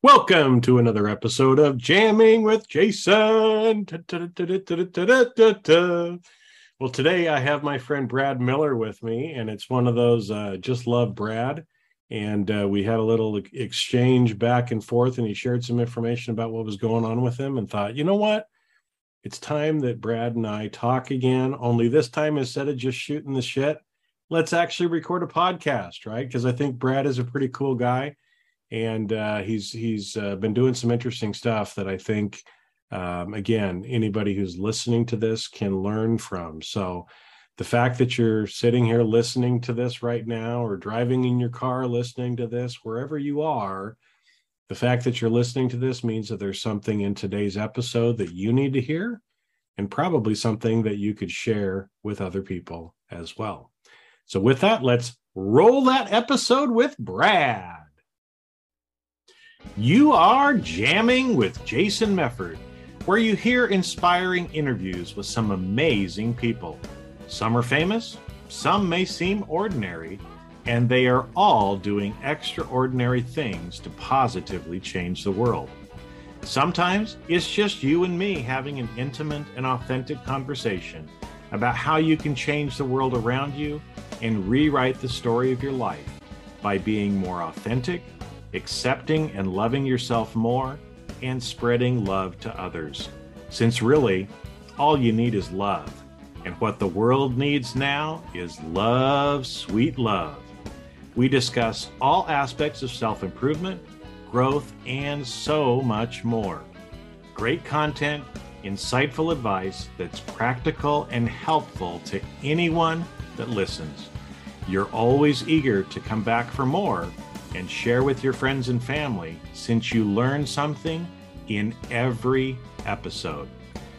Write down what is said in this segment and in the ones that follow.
Welcome to another episode of Jamming with Jason. Well, today I have my friend Brad Miller with me, and it's one of those uh, just love Brad. And uh, we had a little exchange back and forth, and he shared some information about what was going on with him, and thought, you know what? It's time that Brad and I talk again. Only this time, instead of just shooting the shit, let's actually record a podcast, right? Because I think Brad is a pretty cool guy and uh, he's he's uh, been doing some interesting stuff that I think um, again anybody who's listening to this can learn from. So the fact that you're sitting here listening to this right now, or driving in your car listening to this, wherever you are, the fact that you're listening to this means that there's something in today's episode that you need to hear, and probably something that you could share with other people as well. So with that, let's roll that episode with Brad. You are jamming with Jason Mefford, where you hear inspiring interviews with some amazing people. Some are famous, some may seem ordinary, and they are all doing extraordinary things to positively change the world. Sometimes it's just you and me having an intimate and authentic conversation about how you can change the world around you and rewrite the story of your life by being more authentic accepting and loving yourself more, and spreading love to others. Since really, all you need is love. And what the world needs now is love, sweet love. We discuss all aspects of self improvement, growth, and so much more. Great content, insightful advice that's practical and helpful to anyone that listens. You're always eager to come back for more and share with your friends and family since you learn something in every episode.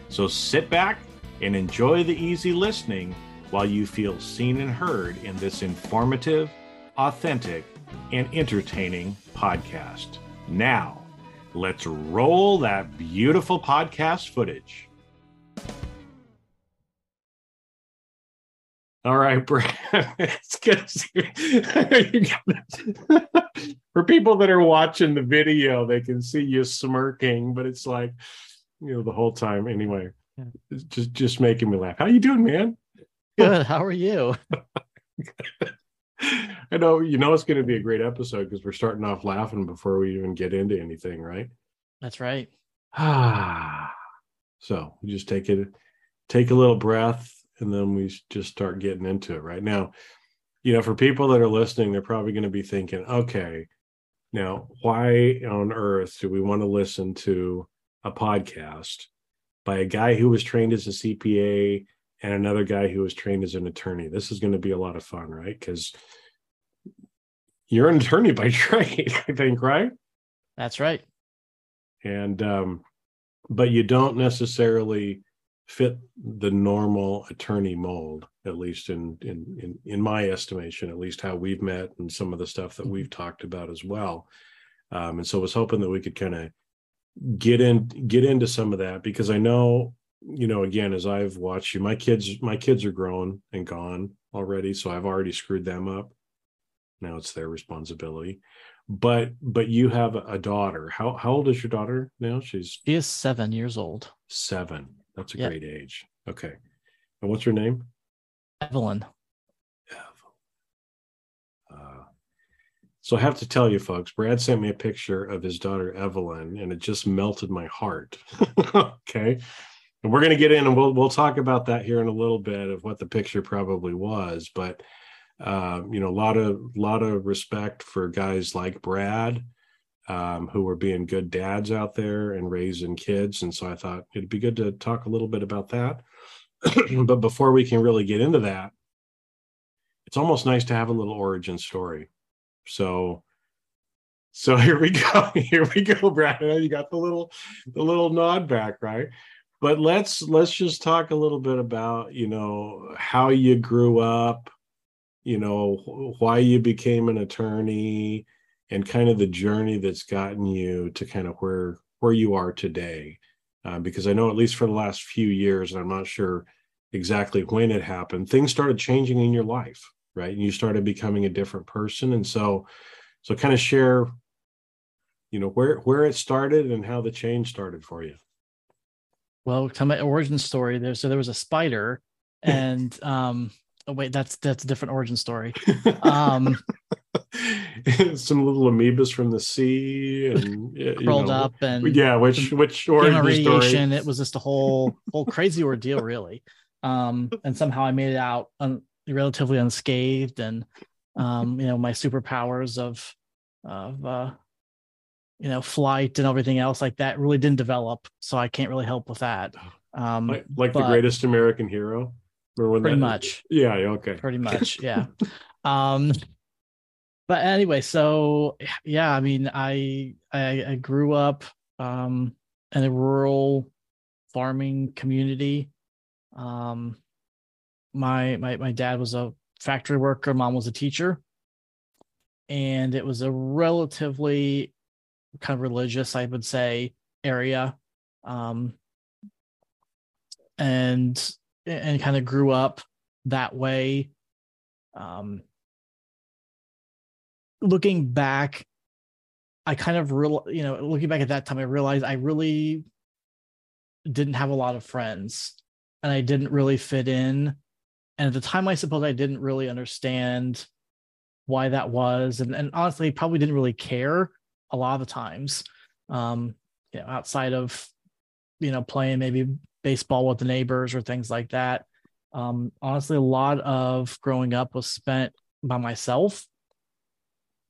So sit back and enjoy the easy listening while you feel seen and heard in this informative, authentic, and entertaining podcast. Now, let's roll that beautiful podcast footage. All right, Brad. it's good For people that are watching the video, they can see you smirking, but it's like, you know, the whole time. Anyway, it's just just making me laugh. How you doing, man? Good. How are you? I know you know it's going to be a great episode because we're starting off laughing before we even get into anything, right? That's right. Ah, so just take it, take a little breath, and then we just start getting into it right? Now you know for people that are listening they're probably going to be thinking okay now why on earth do we want to listen to a podcast by a guy who was trained as a cpa and another guy who was trained as an attorney? This is going to be a lot of fun right? Because you're an attorney by trade i think right? That's right. And um but you don't necessarily fit the normal attorney mold at least in in in, in my estimation at least how we've met and some of the stuff that we've talked about as well. Um, and so I was hoping that we could kind of get in get into some of that because i know you know again as i've watched you my kids my kids are grown and gone already so i've already screwed them up. Now it's their responsibility. But but you have a daughter. How how old is your daughter now? She's she is seven years old. Seven that's a yep. great age. Okay. And what's her name? Evelyn. Uh, so I have to tell you, folks, Brad sent me a picture of his daughter Evelyn, and it just melted my heart. okay. And we're going to get in and we'll we'll talk about that here in a little bit of what the picture probably was. But um, you know, a lot of lot of respect for guys like Brad um, who are being good dads out there and raising kids. And so I thought it'd be good to talk a little bit about that. but before we can really get into that, it's almost nice to have a little origin story. So, so here we go. Here we go, Brad. You got the little, the little nod back, right? but let's let's just talk a little bit about you know how you grew up you know why you became an attorney and kind of the journey that's gotten you to kind of where where you are today. Uh, because i know at least for the last few years and i'm not sure exactly when it happened things started changing in your life right? And you started becoming a different person. And so so kind of share you know where where it started and how the change started for you. Well tell my origin story. There so there was a spider and um oh wait that's that's a different origin story. Um some little amoebas from the sea and crawled know, up and yeah which which origin radiation. it was just a whole whole crazy ordeal really. Um and somehow i made it out un- relatively unscathed and um you know my superpowers of of uh you know flight and everything else like that really didn't develop so i can't really help with that. Um like, like but, the greatest american hero? Pretty that, much. Yeah okay. Pretty much yeah. Um but anyway so yeah i mean i i, I grew up um in a rural farming community um my my my dad was a factory worker mom was a teacher and it was a relatively kind of religious, I would say, area. Um, and and kind of grew up that way. Um, looking back, I kind of real you know, looking back at that time, I realized I really didn't have a lot of friends and I didn't really fit in. And at the time, I suppose I didn't really understand why that was. And, and honestly, probably didn't really care a lot of the times. Um, you know, outside of you know playing maybe baseball with the neighbors or things like that. Um, honestly, a lot of growing up was spent by myself.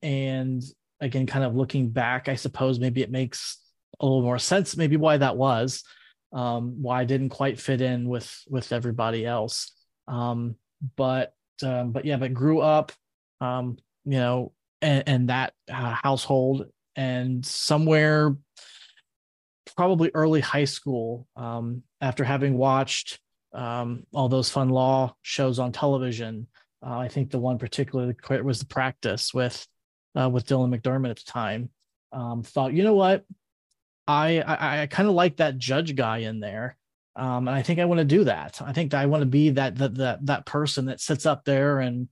And again, kind of looking back, I suppose maybe it makes a little more sense, maybe why that was, um, why I didn't quite fit in with with everybody else. Um, but um, but yeah, but grew up, um, you know, and, and that uh, household and somewhere probably early high school um, after having watched um, all those fun law shows on television uh, i think the one particularly was the practice with uh, with dylan mcdermott at the time um, thought you know what? I i, I kind of like that judge guy in there um, and i think i want to do that. I think that i want to be that that that, that person that sits up there and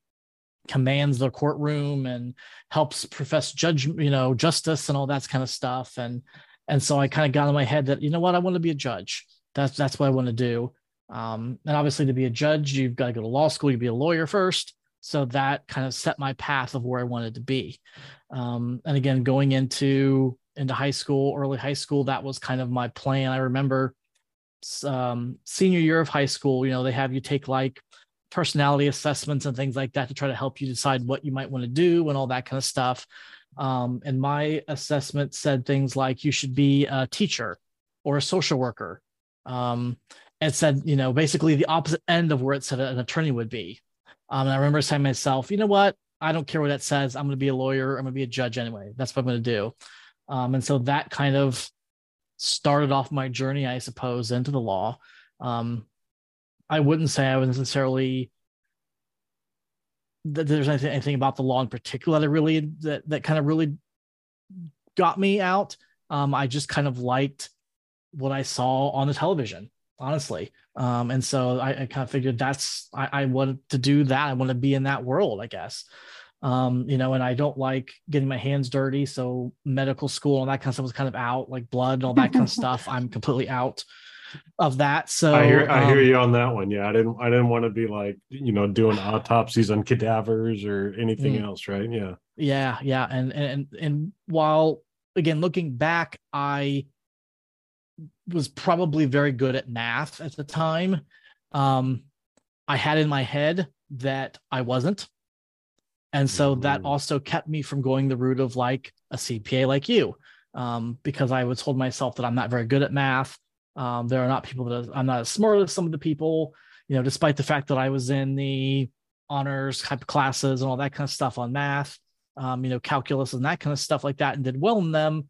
commands the courtroom and helps profess judge you know justice and all that kind of stuff. And and so i kind of got in my head that you know what? I want to be a judge. That's that's what i want to do. Um, and obviously to be a judge you've got to go to law school you be a lawyer first so that kind of set my path of where i wanted to be um, and again going into into high school early high school that was kind of my plan i remember um, senior year of high school you know they have you take like personality assessments and things like that to try to help you decide what you might want to do and all that kind of stuff. Um, and my assessment said things like you should be a teacher or a social worker. Um, it said, you know, basically the opposite end of where it said an attorney would be. Um, and I remember saying to myself, you know what? I don't care what that says. I'm going to be a lawyer. I'm going to be a judge anyway. That's what I'm going to do. Um, and so that kind of started off my journey, I suppose, into the law. Um, I wouldn't say I was necessarily that there's anything, anything about the law in particular that really that that kind of really got me out. Um, I just kind of liked what I saw on the television, honestly. Um, and so I, I, kind of figured that's I, I wanted to do that. I want to be in that world, I guess. Um, you know, and I don't like getting my hands dirty. So medical school and that kind of stuff was kind of out, like blood and all that kind of stuff. I'm completely out of that. So I hear I hear um, you on that one. Yeah, I didn't I didn't want to be like you know doing autopsies on cadavers or anything mm, else, right? Yeah. Yeah, yeah, and and and while again looking back, I was probably very good at math at the time. Um, I had in my head that I wasn't. And so mm-hmm. that also kept me from going the route of like a CPA like you, um, because I was told myself that I'm not very good at math. Um, there are not people that I'm not as smart as some of the people, you know, despite the fact that I was in the honors type of classes and all that kind of stuff on math, um, you know, calculus and that kind of stuff like that, and did well in them.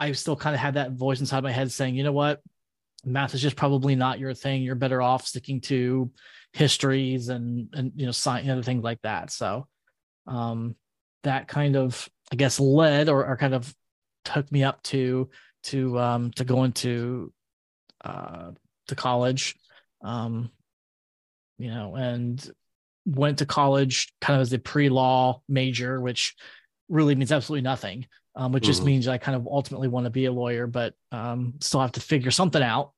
I still kind of had that voice inside my head saying, you know what, math is just probably not your thing. You're better off sticking to histories and and you know science and other things like that. So um, that kind of I guess led or, or kind of took me up to to um, to go into uh, to college. Um, you know, and went to college kind of as a pre-law major, which really means absolutely nothing. Um, which mm-hmm. just means I kind of ultimately want to be a lawyer, but um, still have to figure something out.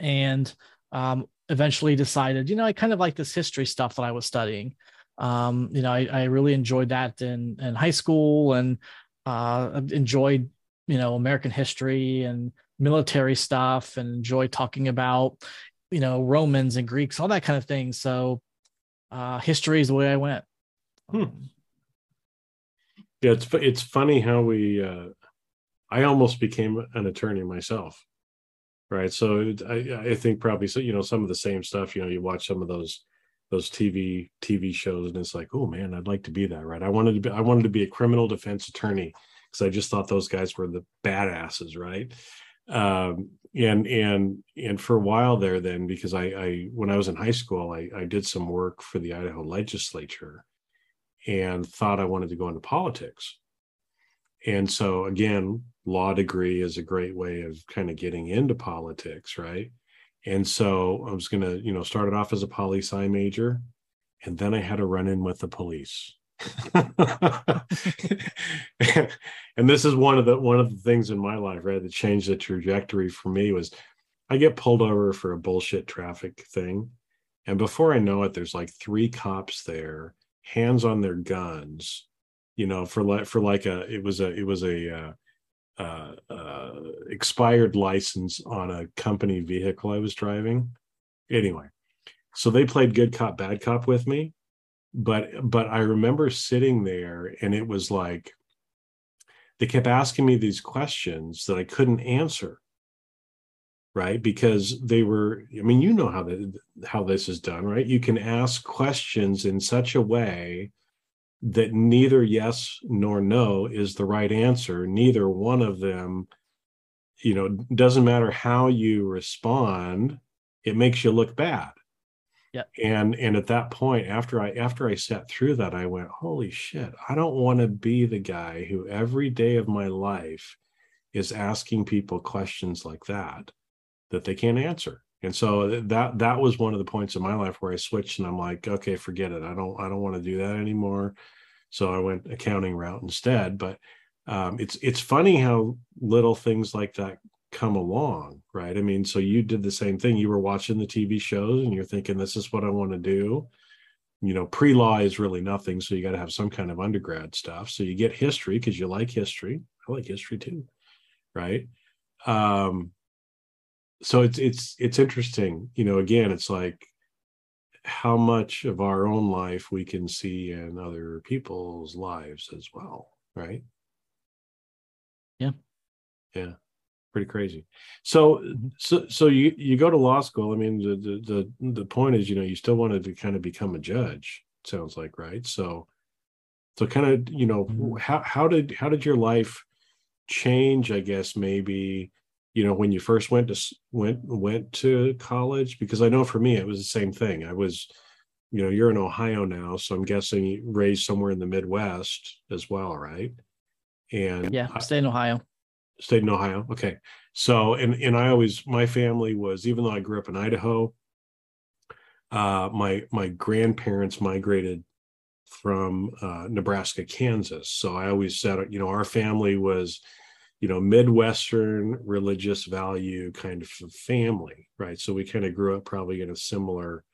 And um, eventually decided, you know, I kind of like this history stuff that I was studying. Um, you know, I, I really enjoyed that in in high school and uh, enjoyed, you know, American history and military stuff and enjoy talking about, you know, Romans and Greeks, all that kind of thing. So uh, history is the way I went. Hmm. Yeah, it's it's funny how we. Uh, I almost became an attorney myself, right? So I I think probably so you know some of the same stuff. You know, you watch some of those those TV TV shows, and it's like, oh man, I'd like to be that, right? I wanted to be I wanted to be a criminal defense attorney because I just thought those guys were the badasses, right? Um, and and and for a while there, then because I I when I was in high school, I I did some work for the Idaho legislature and thought I wanted to go into politics. And so again, law degree is a great way of kind of getting into politics, right? And so I was going to, you know, started off as a poli sci major, and then I had to run in with the police. and this is one of the one of the things in my life, right, that changed the trajectory for me was I get pulled over for a bullshit traffic thing, and before I know it, there's like three cops there hands on their guns you know for like for like a it was a it was a uh, uh, uh, expired license on a company vehicle I was driving. Anyway, so they played good cop bad cop with me, but but I remember sitting there and it was like they kept asking me these questions that I couldn't answer right? Because they were i mean you know how the, how this is done right? You can ask questions in such a way that neither yes nor no is the right answer. Neither one of them you know doesn't matter how you respond it makes you look bad. Yeah. And and at that point after i after i sat through that i went holy shit i don't want to be the guy who every day of my life is asking people questions like that that they can't answer. And so that that was one of the points in my life where i switched and i'm like okay forget it. I don't i don't want to do that anymore. So i went accounting route instead. But um, it's it's funny how little things like that come along right? I mean so you did the same thing. You were watching the tv shows and you're thinking this is what i want to do. You know pre-law is really nothing so you got to have some kind of undergrad stuff. So you get history because you like history. I like history too right? Um so it's it's it's interesting you know again it's like how much of our own life we can see in other people's lives as well right? Yeah. Yeah pretty crazy. So so so you you go to law school i mean the the the, the point is you know you still wanted to kind of become a judge sounds like right? So so kind of you know mm-hmm. how how did how did your life change i guess maybe you know when you first went to went went to college because i know for me it was the same thing. I was you know you're in ohio now so i'm guessing raised somewhere in the midwest as well right? And yeah I, stay in ohio. Stayed in ohio okay. So and and i always my family was even though i grew up in idaho uh my my grandparents migrated from uh nebraska kansas. So i always said you know our family was you know midwestern religious value kind of family right? So we kind of grew up probably in a similar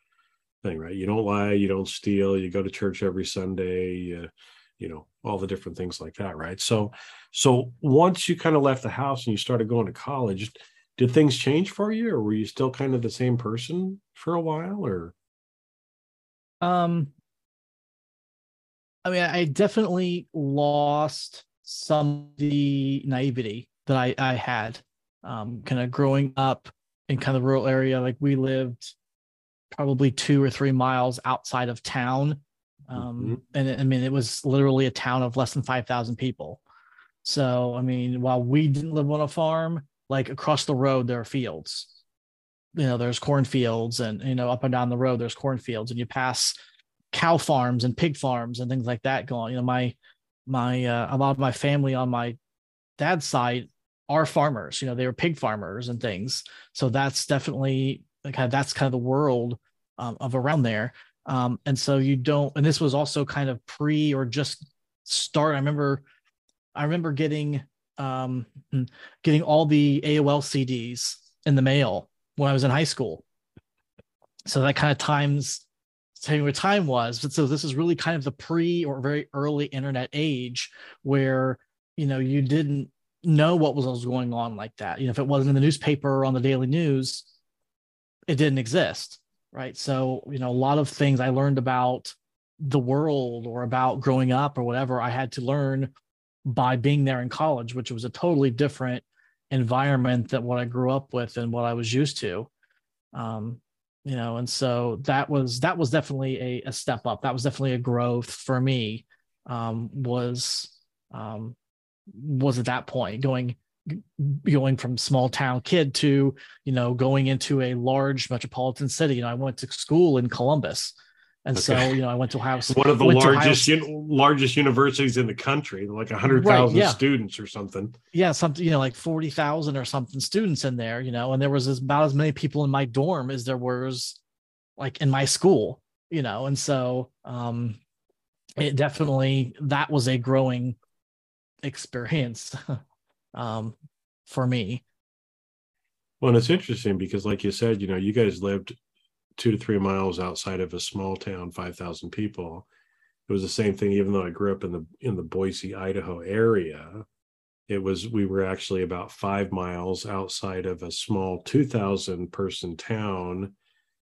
thing right? You don't lie you don't steal you go to church every sunday you, you know all the different things like that right? So so once you kind of left the house and you started going to college did things change for you or were you still kind of the same person for a while or? Um i mean i definitely lost some of the naivety that I, I had um, kind of growing up in kind of rural area. Like we lived probably two or three miles outside of town. Um, mm-hmm. And it, I mean, it was literally a town of less than 5,000 people. So, I mean, while we didn't live on a farm, like across the road there are fields you know there's cornfields and you know up and down the road there's cornfields and you pass cow farms and pig farms and things like that going you know my my uh, a lot of my family on my dad's side are farmers you know they were pig farmers and things so that's definitely kind of that's kind of the world um, of around there um, and so you don't and this was also kind of pre or just start i remember i remember getting um, getting all the aol cds in the mail when I was in high school. So that kind of times telling what time was. But so this is really kind of the pre or very early internet age where you know you didn't know what was going on like that. You know, if it wasn't in the newspaper or on the daily news, it didn't exist. Right. So, you know, a lot of things I learned about the world or about growing up or whatever, I had to learn by being there in college, which was a totally different environment that what I grew up with and what I was used to. Um, you know, and so that was that was definitely a, a step up. That was definitely a growth for me. Um, was um, was at that point going going from small town kid to you know going into a large metropolitan city. You know, I went to school in Columbus, and okay. so, you know, I went to Ohio One of the largest un- largest universities in the country, like a hundred thousand right, yeah. students or something. Yeah, something you know, like forty thousand or something students in there. You know, and there was about as many people in my dorm as there was, like in my school. You know, and so um, it definitely that was a growing experience um, for me. Well, and it's interesting because, like you said, you know, you guys lived two to three miles outside of a small town, 5,000 people. It was the same thing, even though I grew up in the in the Boise, Idaho area. It was we were actually about five miles outside of a small 2,000 person town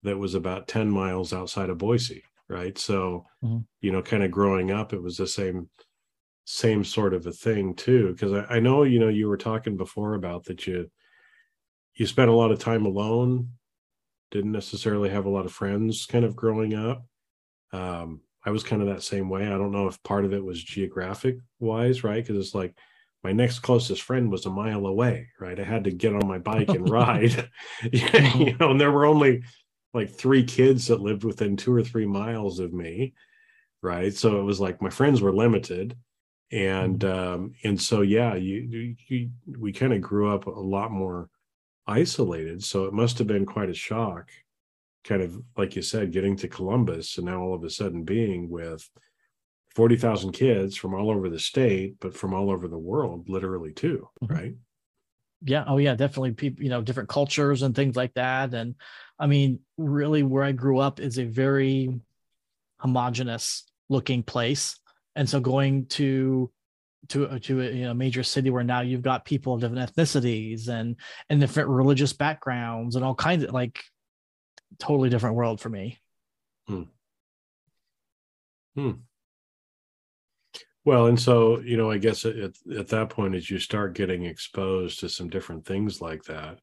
that was about 10 miles outside of Boise, right? So, mm-hmm. you know, kind of growing up, it was the same same sort of a thing too. Because I, I know, you know, you were talking before about that you you spent a lot of time alone didn't necessarily have a lot of friends kind of growing up. Um, I was kind of that same way. I don't know if part of it was geographic wise, right? Because it's like my next closest friend was a mile away, right? I had to get on my bike and ride, you know, and there were only like three kids that lived within two or three miles of me, right? So it was like my friends were limited, and mm-hmm. um, and so yeah, you, you, you we kind of grew up a lot more isolated. So it must have been quite a shock, kind of like you said, getting to Columbus and now all of a sudden being with 40,000 kids from all over the state, but from all over the world, literally too, mm-hmm. right? Yeah. Oh, yeah. Definitely people, you know, different cultures and things like that. And I mean, really, where I grew up is a very homogenous looking place. And so going to to to a you know, major city where now you've got people of different ethnicities and and different religious backgrounds and all kinds of like totally different world for me. Hmm. Hmm. Well, and so you know, I guess at at that point, as you start getting exposed to some different things like that,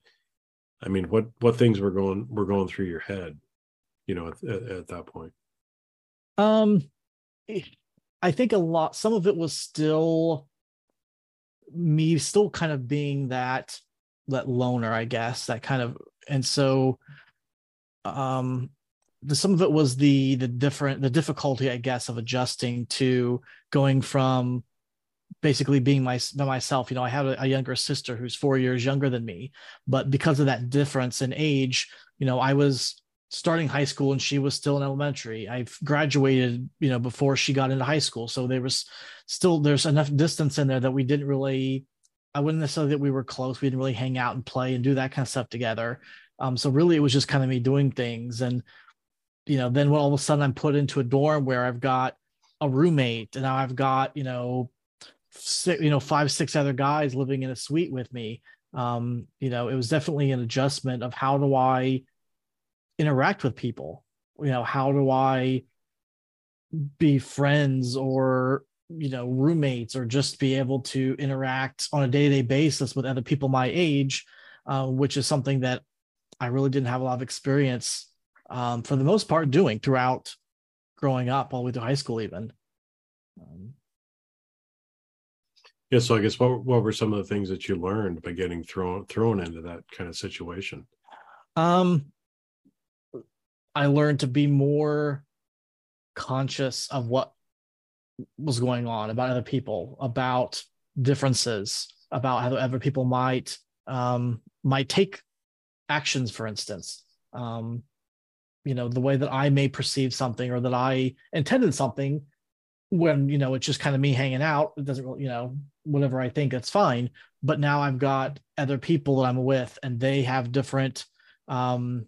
I mean, what what things were going were going through your head, you know, at, at, at that point? Um, I think a lot, some of it was still me still kind of being that that loner, I guess, that kind of, and so, um, the, some of it was the the different the difficulty, I guess, of adjusting to going from basically being my by myself. You know, I have a, a younger sister who's four years younger than me, but because of that difference in age, you know, I was starting high school and she was still in elementary. I've graduated, you know, before she got into high school. So there was still there's enough distance in there that we didn't really I wouldn't necessarily that we were close. We didn't really hang out and play and do that kind of stuff together. Um, so really it was just kind of me doing things. And you know, then when all of a sudden I'm put into a dorm where I've got a roommate and now I've got, you know, six, you know, five, six other guys living in a suite with me. Um, you know, it was definitely an adjustment of how do I interact with people you know how do i be friends or you know roommates or just be able to interact on a day-to-day basis with other people my age uh, which is something that i really didn't have a lot of experience um, for the most part doing throughout growing up all the way to high school even um, Yeah. So I guess what what were some of the things that you learned by getting thrown thrown into that kind of situation? Um, I learned to be more conscious of what was going on about other people, about differences, about how other people might um, might take actions, for instance. Um, you know, the way that I may perceive something or that I intended something when, you know, it's just kind of me hanging out. It doesn't really, you know, whatever I think, it's fine. But now I've got other people that I'm with and they have different um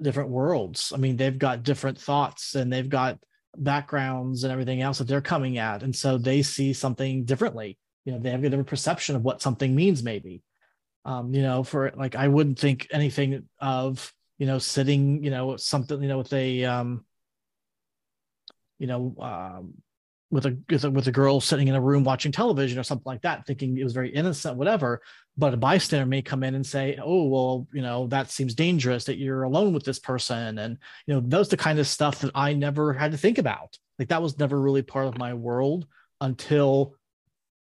different worlds. I mean, they've got different thoughts and they've got backgrounds and everything else that they're coming at. And so they see something differently. You know, they have a different perception of what something means, maybe. Um, you know, for like I wouldn't think anything of, you know, sitting, you know, something, you know, with a um, you know, um with a, with a with a girl sitting in a room watching television or something like that, thinking it was very innocent, whatever. But a bystander may come in and say, "Oh, well, you know, that seems dangerous that you're alone with this person," and you know, those the kind of stuff that I never had to think about. Like that was never really part of my world until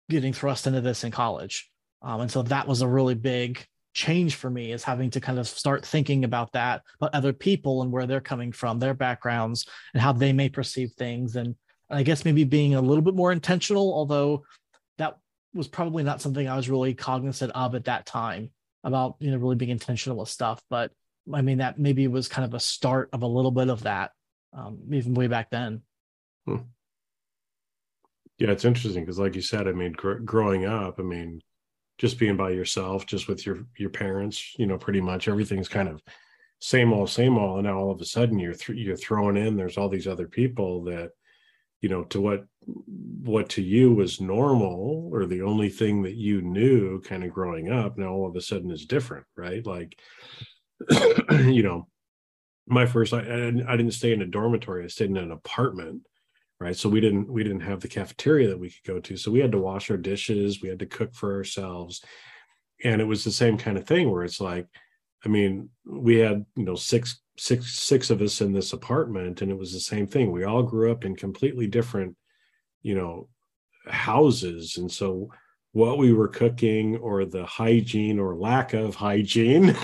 getting thrust into this in college, um, and so that was a really big change for me is having to kind of start thinking about that, about other people and where they're coming from, their backgrounds, and how they may perceive things, and I guess maybe being a little bit more intentional, although was probably not something I was really cognizant of at that time about, you know, really being intentional with stuff. But I mean, that maybe was kind of a start of a little bit of that, um, even way back then. Hmm. Yeah, it's interesting because, like you said, I mean, gr- growing up, I mean, just being by yourself, just with your your parents, you know, pretty much everything's kind of same old, same old, and now all of a sudden you're th- you're throwing in. There's all these other people that you know to what what to you was normal or the only thing that you knew kind of growing up now all of a sudden is different right? Like you know my first I, I didn't stay in a dormitory i stayed in an apartment right? So we didn't we didn't have the cafeteria that we could go to. So we had to wash our dishes we had to cook for ourselves. And it was the same kind of thing where it's like i mean we had you know six six six of us in this apartment and it was the same thing. We all grew up in completely different you know houses. And so what we were cooking or the hygiene or lack of hygiene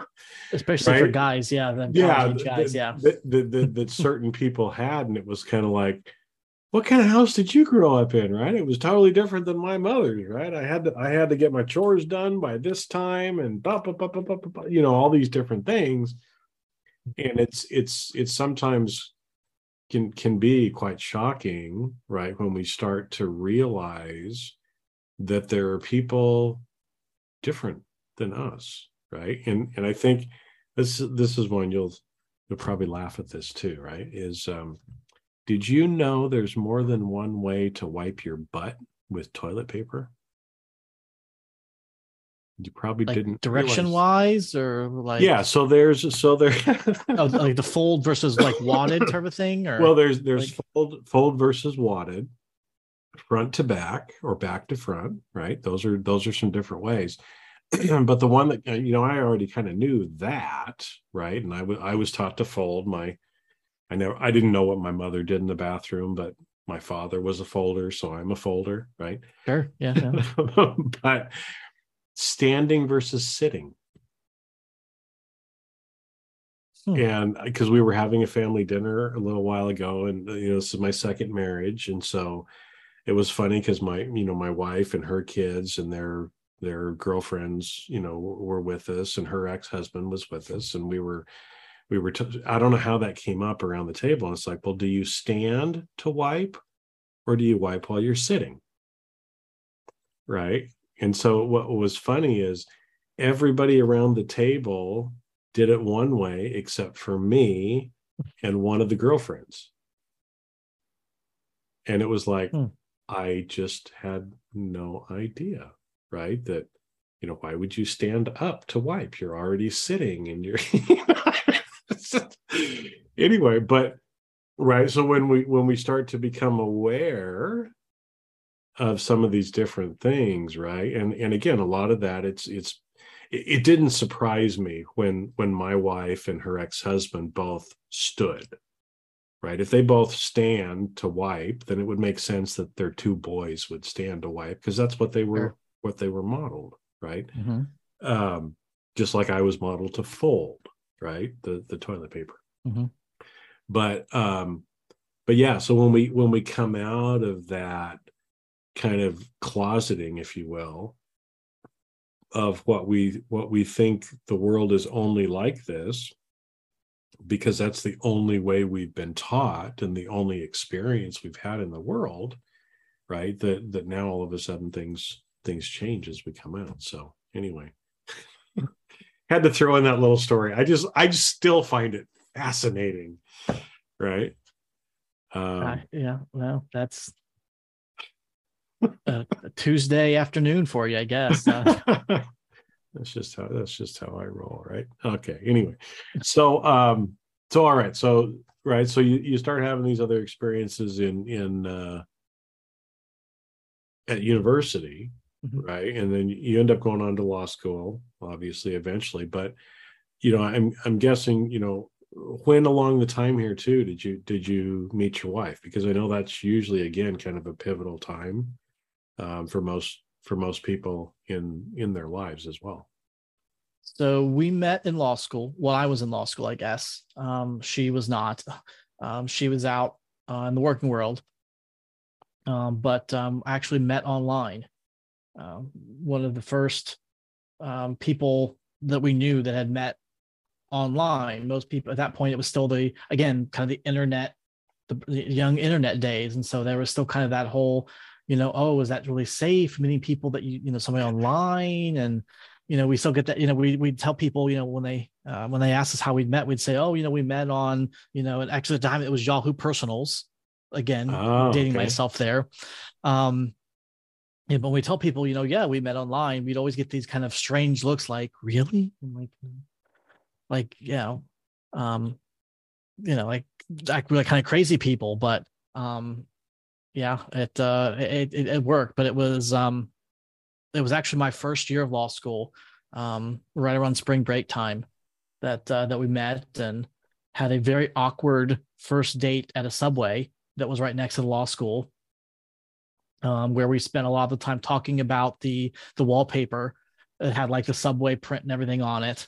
especially right? for guys. Yeah yeah guys yeah. that, that certain people had and it was kind of like what kind of house did you grow up in right? It was totally different than my mother's right? I had to i had to get my chores done by this time and blah, blah, blah, blah, blah, blah, you know all these different things. And it's it's it's sometimes can can be quite shocking right when we start to realize that there are people different than us right? And and i think this this is one you'll you'll probably laugh at this too right is um did you know there's more than one way to wipe your butt with toilet paper you probably like didn't direction realize. wise or like yeah so there's so there oh, like the fold versus like wadded type of thing or well there's there's like... fold fold versus wadded front to back or back to front right those are those are some different ways but the one that uh, you know i already kind of knew that right and I, w- I was taught to fold my i never i didn't know what my mother did in the bathroom but my father was a folder so i'm a folder right sure yeah, yeah. but standing versus sitting. Hmm. And because we were having a family dinner a little while ago, and you know, this is my second marriage, and so it was funny because my, you know, my wife and her kids and their their girlfriends, you know, were with us, and her ex husband was with us, and we were we were t- i don't know how that came up around the table. And it's like well do you stand to wipe or do you wipe while you're sitting? Right and so what was funny is everybody around the table did it one way except for me and one of the girlfriends. And it was like, hmm. I just had no idea, right? That, you know, why would you stand up to wipe? You're already sitting and you're anyway, but right. So when we when we start to become aware of some of these different things right and and again a lot of that it's it's it didn't surprise me when when my wife and her ex-husband both stood right? If they both stand to wipe, then it would make sense that their two boys would stand to wipe because that's what they were Sure. what they were modeled, right? Mhm. Um, just like I was modeled to fold, right? The the toilet paper. Mhm. But um, but yeah, so when we when we come out of that kind of closeting, if you will, of what we what we think the world is only like this because that's the only way we've been taught and the only experience we've had in the world right? That that now all of a sudden things things change as we come out. So anyway had to throw in that little story. I just i just still find it fascinating right? Um Uh, yeah, well, that's a, a Tuesday afternoon for you, I guess. Uh, that's just how that's just how I roll, right? Okay. Anyway, so um, so all right, so right, so you you start having these other experiences in in uh, at university, Mhm. right, and then you end up going on to law school, obviously, eventually. But you know, I'm I'm guessing, you know, when along the time here too did you did you meet your wife? Because I know that's usually again kind of a pivotal time um, for most for most people in in their lives as well. so we met in law school. Well, I was in law school, I guess. Um, she was not. Um, she was out uh, in the working world. Um, but um, I actually met online. Um, one of the first people that we knew that had met online. Most people at that point, it was still the again kind of the internet, the young internet days, and so there was still kind of that whole, you know, oh, is that really safe? Meeting people that you you know somebody online, and you know we still get that. You know, we we tell people you know when they uh, when they ask us how we met, we'd say, oh, you know, we met on you know, and actually at the time it was Yahoo Personals. Again, Oh, dating okay. myself there. Um, yeah, but when we tell people, you know, yeah, we met online, we'd always get these kind of strange looks like, really? I'm like, like, you know, um, you know, like act like kind of crazy people, but um yeah, it uh it, it it worked, but it was um it was actually my first year of law school, um, right around spring break time that uh that we met and had a very awkward first date at a subway that was right next to the law school um, where we spent a lot of the time talking about the the wallpaper that had like the subway print and everything on it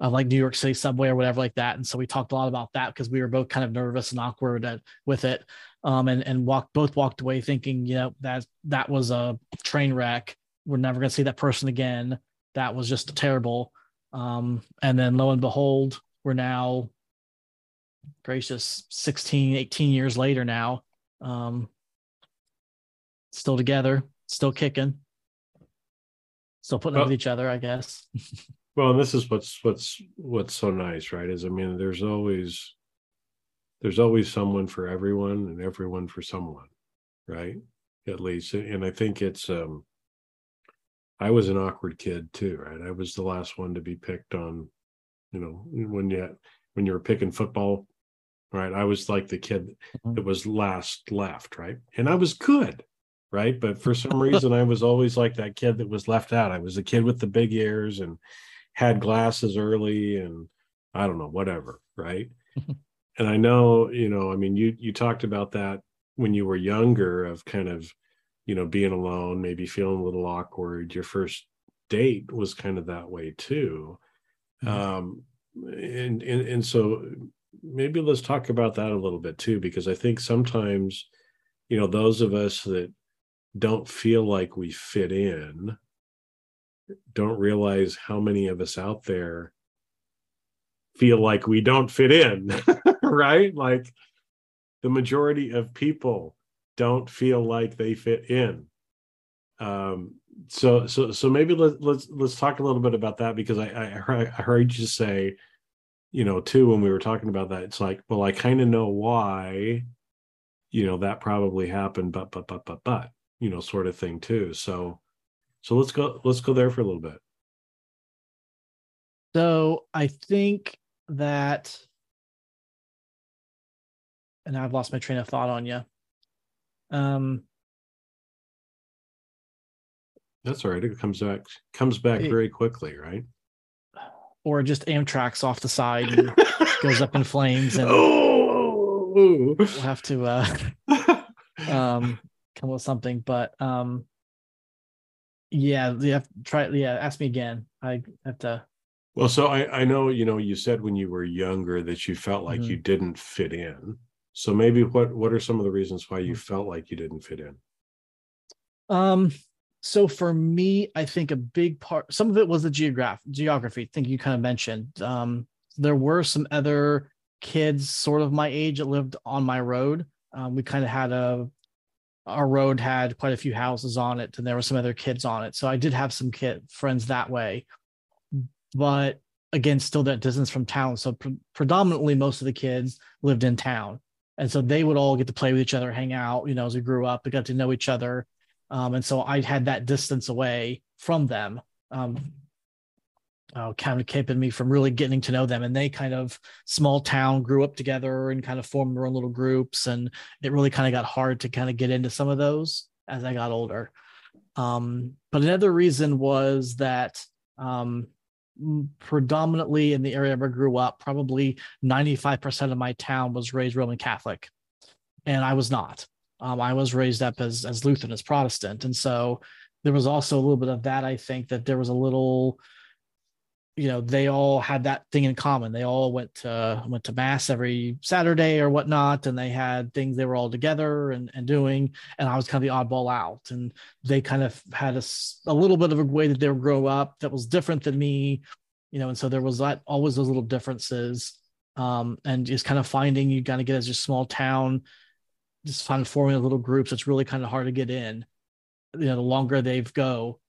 of like New York City subway or whatever like that. And so we talked a lot about that because we were both kind of nervous and awkward at, with it. Um, and and walked both walked away thinking, you know, that that was a train wreck. We're never gonna see that person again. That was just terrible. Um, and then lo and behold, we're now gracious 16, 18 years later now. Um, still together, still kicking, still putting up with each other, I guess. Well, and this is what's what's what's so nice, right? Is I mean, there's always there's always someone for everyone and everyone for someone, right? At least, and I think it's um I was an awkward kid too, right? I was the last one to be picked on, you know, when you when you were picking football, right? I was like the kid that was last left, right? And I was good, right? But for some reason, I was always like that kid that was left out. I was the kid with the big ears and had glasses early, and I don't know, whatever, right? and I know, you know, I mean, you you talked about that when you were younger, of kind of, you know, being alone, maybe feeling a little awkward. Your first date was kind of that way too. Mhm. Um, and and and so maybe let's talk about that a little bit too, because I think sometimes, you know, those of us that don't feel like we fit in don't realize how many of us out there feel like we don't fit in, right? Like the majority of people don't feel like they fit in. Um, so so so maybe let, let's let's talk a little bit about that because I I I heard you say, you know, too when we were talking about that, it's like, well, I kind of know why, you know, that probably happened, but but but but but you know, sort of thing too. So so let's go let's go there for a little bit. So I think that, and I've lost my train of thought on you. Um, That's all right. It comes back comes back It- very quickly, right? or just Amtrak's off the side and goes up in flames and oh, we'll have to uh um come with something but um yeah you have to try yeah ask me again i have to well so i i know you know you said when you were younger that you felt like Mhm. you didn't fit in so maybe what what are some of the reasons why you felt like you didn't fit in Um, so for me, I think a big part, some of it was the geograph geography. I think you kind of mentioned. Um, there were some other kids sort of my age that lived on my road. Um, we kind of had a our road had quite a few houses on it, and there were some other kids on it. So I did have some kid friends that way. But again, still that distance from town. So pre- predominantly most of the kids lived in town. And so they would all get to play with each other, hang out, you know, as we grew up, we got to know each other. Um, and so I had that distance away from them, um, uh, kind of keeping me from really getting to know them. And they kind of small town grew up together and kind of formed their own little groups. And it really kind of got hard to kind of get into some of those as I got older. Um, but another reason was that um, predominantly in the area where I grew up, probably 95% of my town was raised Roman Catholic. And I was not. Um, I was raised up as as Lutheran, as Protestant, and so there was also a little bit of that. I think that there was a little, you know, they all had that thing in common. They all went to went to mass every Saturday or whatnot, and they had things they were all together and and doing. And I was kind of the oddball out, and they kind of had a, a little bit of a way that they would grow up that was different than me, you know. And so there was that always those little differences, um, and just kind of finding you kind of get as a small town just kind of forming little groups. It's really kind of hard to get in. You know, the longer they've go,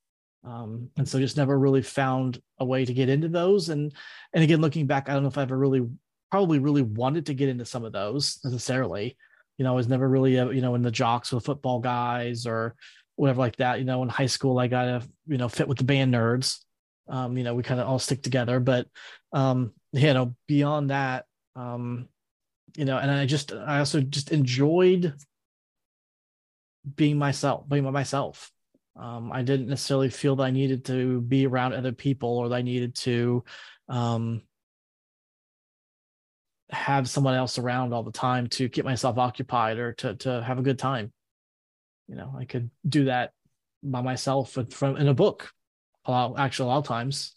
um, and so just never really found a way to get into those. And and again, looking back, I don't know if I ever really, probably really wanted to get into some of those necessarily. You know, I was never really, uh, you know, in the jocks with football guys or whatever like that. You know, in high school, I got to, you know, fit with the band nerds. Um, you know, we kind of all stick together, but um, you know, beyond that, um, you know, and I just I also just enjoyed being myself, being by myself. Um, I didn't necessarily feel that I needed to be around other people or that I needed to um, have someone else around all the time to keep myself occupied or to to have a good time. You know, I could do that by myself with, from in a book. A lot, actually, a lot of times.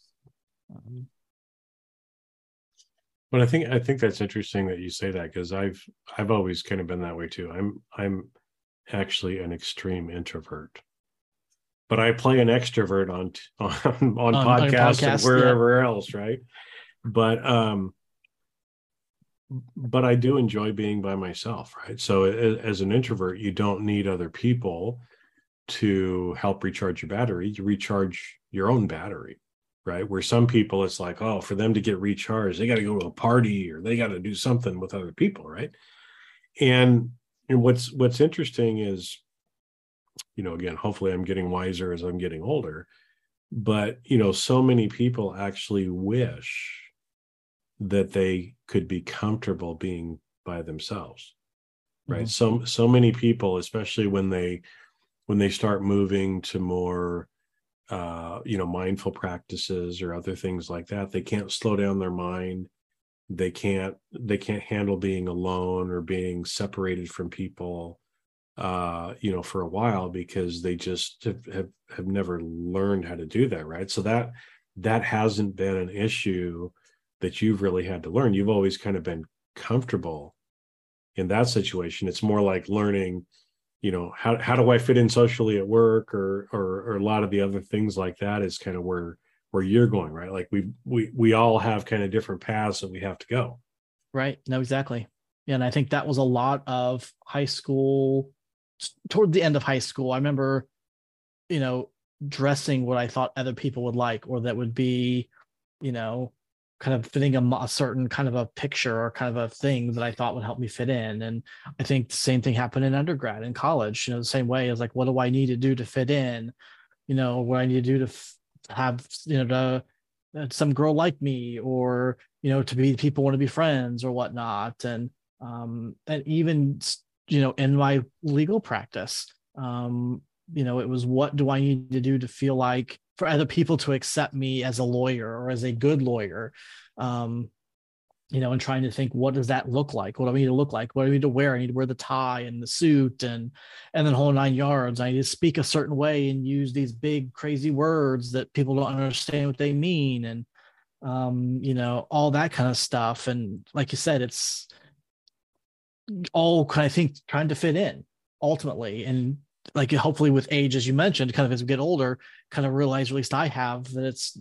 Um, But I think I think that's interesting that you say that because I've I've always kind of been that way too. I'm I'm actually an extreme introvert, but I play an extrovert on on on, On- podcasts and podcasts, yeah. wherever else, right? But um, but I do enjoy being by myself, right? So as an introvert, you don't need other people to help recharge your battery. You recharge your own battery right? Where some people, it's like, oh, for them to get recharged, they got to go to a party or they got to do something with other people, right? And and what's what's interesting is, you know, again, hopefully I'm getting wiser as I'm getting older, but you know, so many people actually wish that they could be comfortable being by themselves, right? So so many people, especially when they when they start moving to more uh, you know, mindful practices or other things like that. They can't slow down their mind. They can't they can't handle being alone or being separated from people uh you know for a while because they just have, have have never learned how to do that right? So that that hasn't been an issue that you've really had to learn. You've always kind of been comfortable in that situation. It's more like learning you know how how do I fit in socially at work or or or a lot of the other things like that is kind of where where you're going right? Like we we we all have kind of different paths that we have to go. Right. No, exactly. Yeah, and I think that was a lot of high school toward the end of high school. I remember, you know, dressing what I thought other people would like, or that would be, you know, kind of fitting a, a certain kind of a picture or kind of a thing that I thought would help me fit in. And I think the same thing happened in undergrad and college, you know, the same way as like, what do I need to do to fit in? You know, what I need to do to f- have, you know, to that some girl like me or you know to be people want to be friends or whatnot and um and even you know in my legal practice um you know it was what do i need to do to feel like for other people to accept me as a lawyer or as a good lawyer um you know, and trying to think, what does that look like? What do I need to look like? What do I need to wear? I need to wear the tie and the suit and and then whole nine yards. I need to speak a certain way and use these big crazy words that people don't understand what they mean and um, you know, all that kind of stuff. And like you said, it's all kind of think trying to fit in ultimately. And like hopefully with age, as you mentioned, kind of as we get older, kind of realize, at least I have, that it's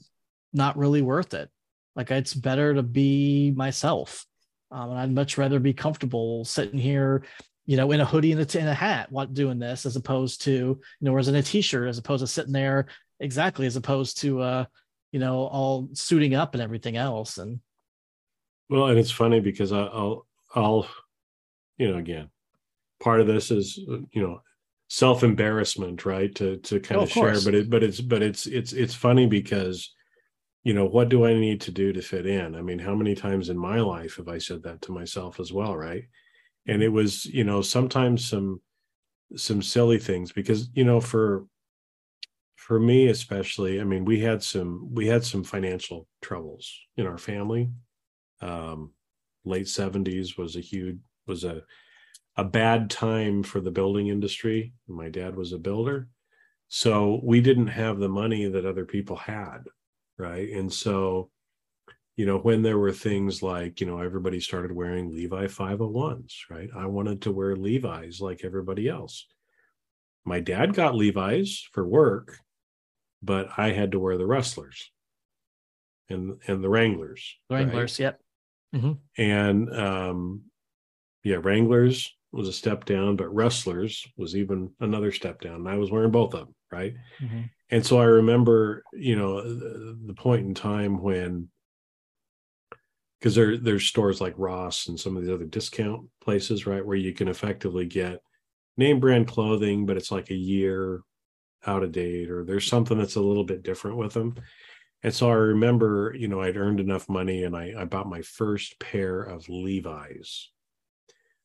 not really worth it. Like it's better to be myself. Um, and I'd much rather be comfortable sitting here, you know, in a hoodie and a, t- and a hat, what doing this, as opposed to, you know, as in a t-shirt, as opposed to sitting there exactly, as opposed to, uh, you know, all suiting up and everything else. And well, and it's funny because I'll, I'll, you know, again, part of this is, you know, self embarrassment, right? To to kind oh, of, of share, but it, but it's, but it's, it's, it's funny because you know what do i need to do to fit in? I mean how many times in my life have i said that to myself as well right? And it was you know sometimes some some silly things because you know for for me especially i mean we had some we had some financial troubles in our family. Um late 70s was a huge was a a bad time for the building industry. My dad was a builder. So we didn't have the money that other people had right? And so you know when there were things like you know everybody started wearing levi 501s right? I wanted to wear levi's like everybody else. My dad got levi's for work but i had to wear the rustlers and and the wranglers the wranglers right? yep. Mm-hmm. and um yeah wranglers was a step down but Rustlers was even another step down and i was wearing both of them right mm-hmm and so I remember, you know, the, the point in time when, because there there's stores like Ross and some of these other discount places, right, where you can effectively get name brand clothing, but it's like a year out of date, or there's something that's a little bit different with them. And so I remember, you know, I'd earned enough money and I, I bought my first pair of Levi's.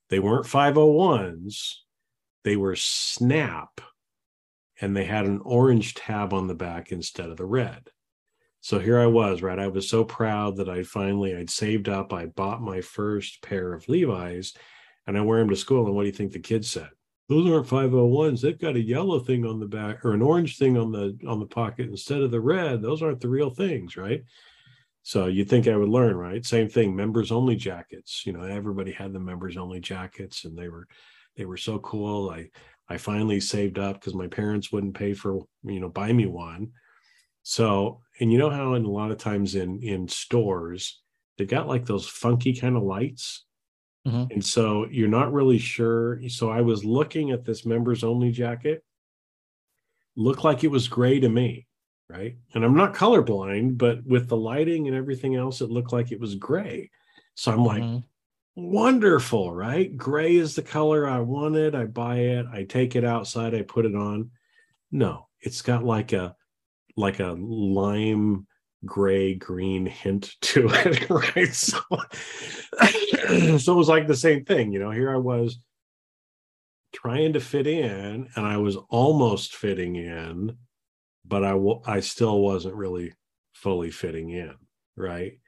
They weren't 501s, they were Snap and they had an orange tab on the back instead of the red. So here I was, right? I was so proud that I finally I'd saved up. I bought my first pair of Levi's and I wear them to school. And what do you think the kids said? Those aren't 501s. They've got a yellow thing on the back or an orange thing on the on the pocket instead of the red. Those aren't the real things, right? So you'd think I would learn, right? Same thing, members only jackets. You know, everybody had the members only jackets and they were they were so cool. I I finally saved up because my parents wouldn't pay for, you know, buy me one. So, and you know how in a lot of times in in stores, they've got like those funky kind of lights. Mm-hmm. And so you're not really sure. So I was looking at this members only jacket, looked like it was gray to me, right? And I'm not colorblind, but with the lighting and everything else, it looked like it was gray. So I'm mm-hmm. like, wonderful, right? Gray is the color I wanted. I buy it, I take it outside, I put it on. No, it's got like a like a lime gray green hint to it, right? So, so it was like the same thing, you know. Here I was trying to fit in, and I was almost fitting in, but I w- I still wasn't really fully fitting in, right?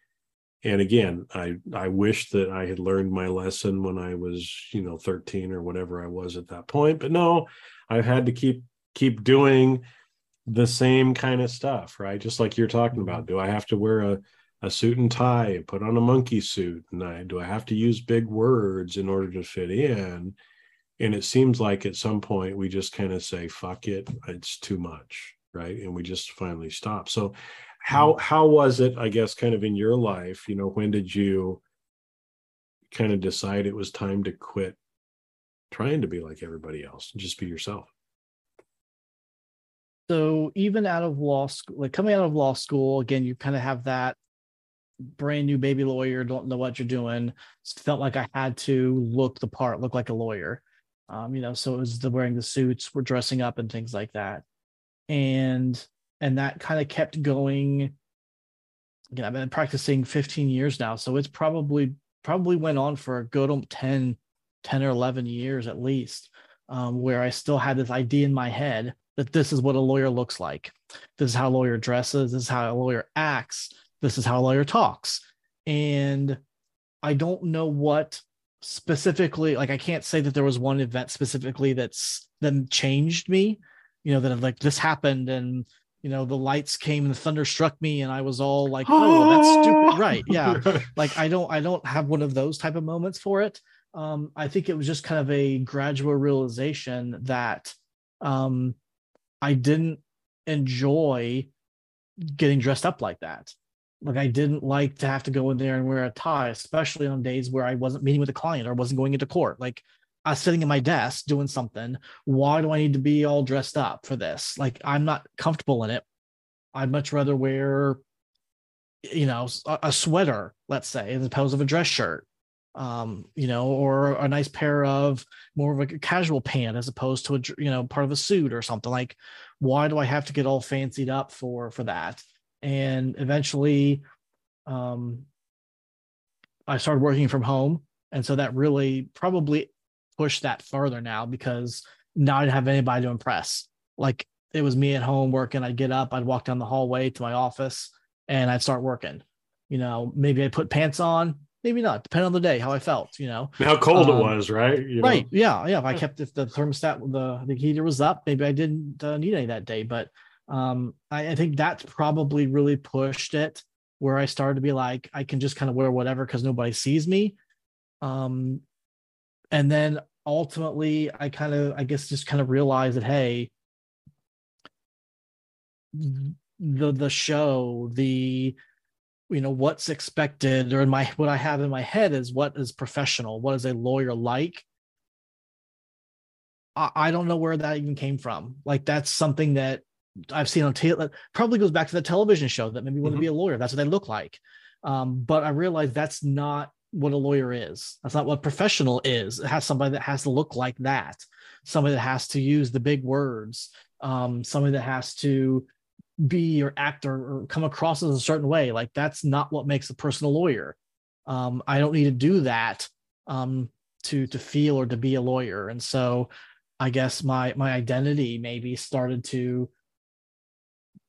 and again i i wish that i had learned my lesson when i was you know 13 or whatever i was at that point but no i've had to keep keep doing the same kind of stuff right? Just like you're talking mm-hmm. about do i have to wear a, a suit and tie put on a monkey suit? And I, do i have to use big words in order to fit in? And it seems like at some point we just kind of say fuck it it's too much right? And we just finally stop so how mm-hmm. how was it i guess kind of in your life you know when did you kind of decide it was time to quit trying to be like everybody else and just be yourself? So even out of law school like coming out of law school again you kind of have that brand new baby lawyer don't know what you're doing. Felt like i had to look the part look like a lawyer. Um, you know so it was the wearing the suits we're dressing up and things like that and and that kind of kept going. Again i've been practicing 15 years now so it's probably probably went on for a good 10 10 or 11 years at least um, where i still had this idea in my head that this is what a lawyer looks like. This is how a lawyer dresses this is how a lawyer acts this is how a lawyer talks. And I don't know what specifically like I can't say that there was one event specifically that's then changed me, you know, that like this happened and you know the lights came and the thunder struck me and I was all like, oh, that's stupid. Right. Yeah. like I don't I don't have one of those type of moments for it. Um, I think it was just kind of a gradual realization that um I didn't enjoy getting dressed up like that. Like I didn't like to have to go in there and wear a tie, especially on days where I wasn't meeting with a client or wasn't going into court. Like Was sitting at my desk doing something. Why do I need to be all dressed up for this? Like I'm not comfortable in it. I'd much rather wear, you know, a, a sweater, let's say, as opposed of a dress shirt. Um, you know, or a nice pair of more of a casual pant as opposed to a you know part of a suit or something. Like, why do I have to get all fancied up for for that? and eventually um, i started working from home and so that really probably pushed that further now because now i didn't have anybody to impress. Like it was me at home working. I'd get up i'd walk down the hallway to my office and i'd start working. You know maybe i put pants on maybe not depending on the day how i felt you know? How cold um, it was right? You right know? yeah yeah if i kept if the thermostat the the heater was up maybe i didn't uh, need any that day but um, I, I think that's probably really pushed it where I started to be like, I can just kind of wear whatever because nobody sees me. Um, and then ultimately, I kind of, I guess, just kind of realized that, hey, the the show, the you know what's expected, or in my what I have in my head is what is professional, what is a lawyer like. I, I don't know where that even came from. Like that's something that I've seen on tape probably goes back to the television show that maybe want mm-hmm. to be a lawyer. That's what they look like. Um, but I realized that's not what a lawyer is. That's not what professional is. It has somebody that has to look like that, somebody that has to use the big words, um, somebody that has to be or act or, or, come across as a certain way. Like that's not what makes a person a lawyer. Um, I don't need to do that um, to to feel or to be a lawyer. And so I guess my my identity maybe started to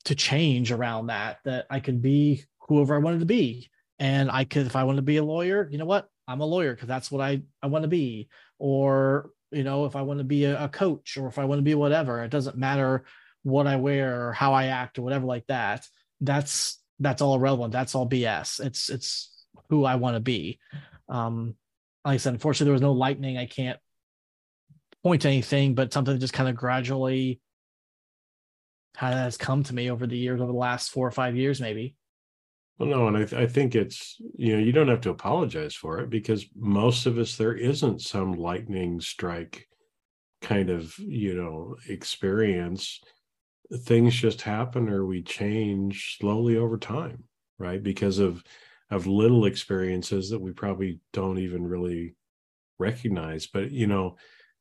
to change around that that i could be whoever i wanted to be and i could if i want to be a lawyer you know what? I'm a lawyer because that's what i i want to be. Or you know if i want to be a, a coach or if i want to be whatever it doesn't matter what i wear or how i act or whatever like that. That's that's all irrelevant. That's all bs it's it's who i want to be. Um like i said unfortunately there was no lightning. I can't point to anything but something that just kind of gradually how that has come to me over the years, over the last four or five years, maybe. Well, no, and I, th- I think it's you know you don't have to apologize for it because most of us there isn't some lightning strike kind of you know experience. Things just happen or we change slowly over time, right? Because of of little experiences that we probably don't even really recognize. But you know,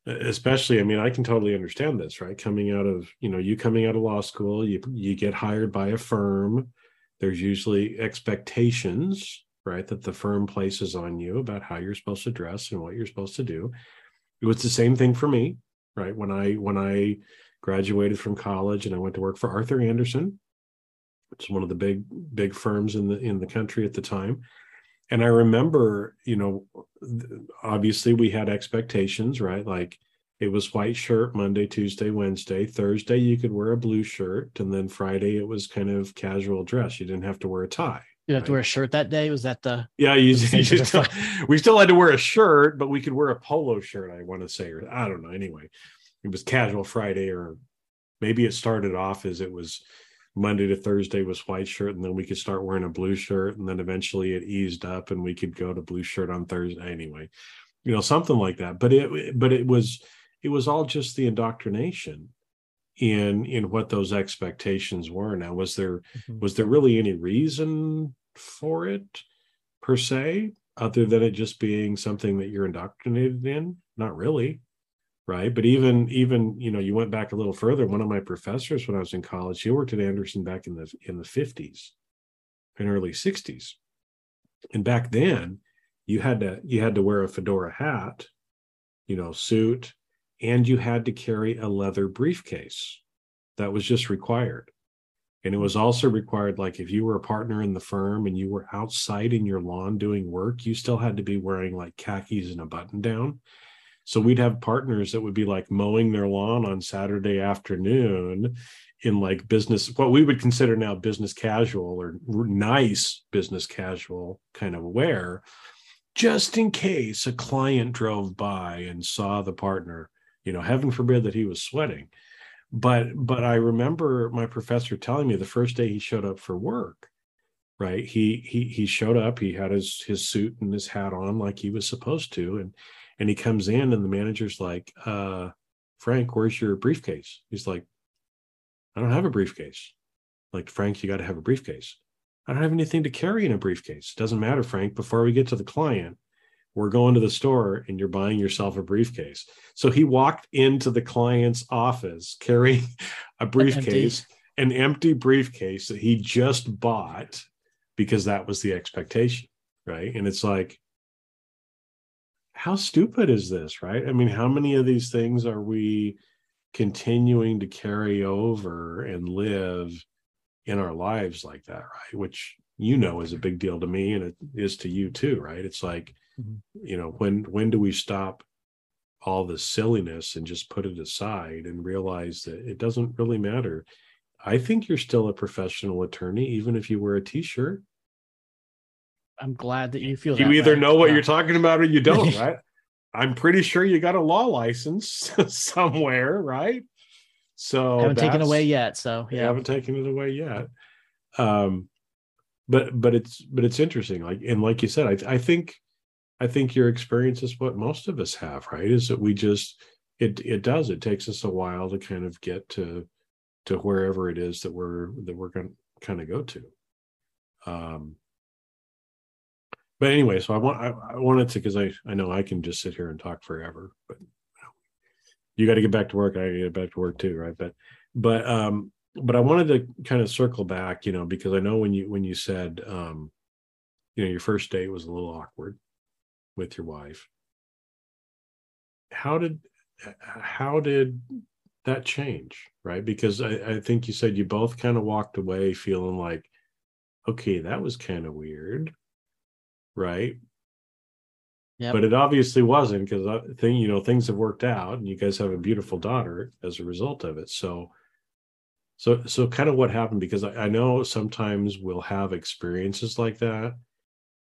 especially i mean i can totally understand this right coming out of you know you coming out of law school you you get hired by a firm there's usually expectations right that the firm places on you about how you're supposed to dress and what you're supposed to do. It was the same thing for me right? When i when i graduated from college and i went to work for arthur andersen which is one of the big big firms in the in the country at the time. And I remember, you know, obviously we had expectations, right? Like it was white shirt Monday, Tuesday, Wednesday. Thursday, you could wear a blue shirt. And then Friday, it was kind of casual dress. You didn't have to wear a tie. You have right? to wear a shirt that day. Was that the? Yeah, you, you still, we still had to wear a shirt, but we could wear a polo shirt. I want to say, or I don't know. Anyway, it was casual Friday, or maybe it started off as it was Monday to Thursday was white shirt, and then we could start wearing a blue shirt, and then eventually it eased up, and we could go to blue shirt on Thursday anyway, you know, something like that. But it, but it was, it was all just the indoctrination in in what those expectations were. Now, was there mm-hmm. was there really any reason for it per se, other than it just being something that you're indoctrinated in? Not really right but even even you know you went back a little further one of my professors when i was in college he worked at andersen back in the in the 50s and early 60s and back then you had to you had to wear a fedora hat you know suit and you had to carry a leather briefcase that was just required And it was also required, like if you were a partner in the firm and you were outside in your lawn doing work, you still had to be wearing like khakis and a button down. So we'd have partners that would be like mowing their lawn on Saturday afternoon in like business, what we would consider now business casual or nice business casual kind of wear, just in case a client drove by and saw the partner. You know, heaven forbid that he was sweating. But but i remember my professor telling me the first day he showed up for work right he he he showed up he had his his suit and his hat on like he was supposed to and and he comes in and the manager's like uh frank where's your briefcase? He's like i don't have a briefcase. Like frank you got to have a briefcase. I don't have anything to carry in a briefcase. Doesn't matter frank. Before we get to the client we're going to the store and you're buying yourself a briefcase. So he walked into the client's office carrying a briefcase, an empty. an empty briefcase that he just bought because that was the expectation. Right. And it's like, how stupid is this? Right. I mean, how many of these things are we continuing to carry over and live in our lives like that? Right. Which you know is a big deal to me and it is to you too. Right. It's like, Mm-hmm. You know, when when do we stop all the silliness and just put it aside and realize that it doesn't really matter? I think you're still a professional attorney, even if you wear a t-shirt. I'm glad that you feel. You either way. know what yeah. you're talking about or you don't, right? I'm pretty sure you got a law license somewhere, right? So haven't taken away yet. So yeah, haven't taken it away yet. Um, but but it's but it's interesting. Like and like you said, I I think I think your experience is what most of us have, right? Is that we just it it does it takes us a while to kind of get to to wherever it is that we're that we're going to kind of go to. Um, but anyway, so I want I, I wanted to because I I know I can just sit here and talk forever, but you got to get back to work. I get back to work too, right? But but um but I wanted to kind of circle back, you know, because I know when you when you said um you know your first date was a little awkward with your wife how did how did that change right because I, I think you said you both kind of walked away feeling like okay that was kind of weird right Yep. But it obviously wasn't because I uh, think you know things have worked out, and you guys have a beautiful daughter as a result of it. So, so so kind of what happened because I, I know sometimes we'll have experiences like that,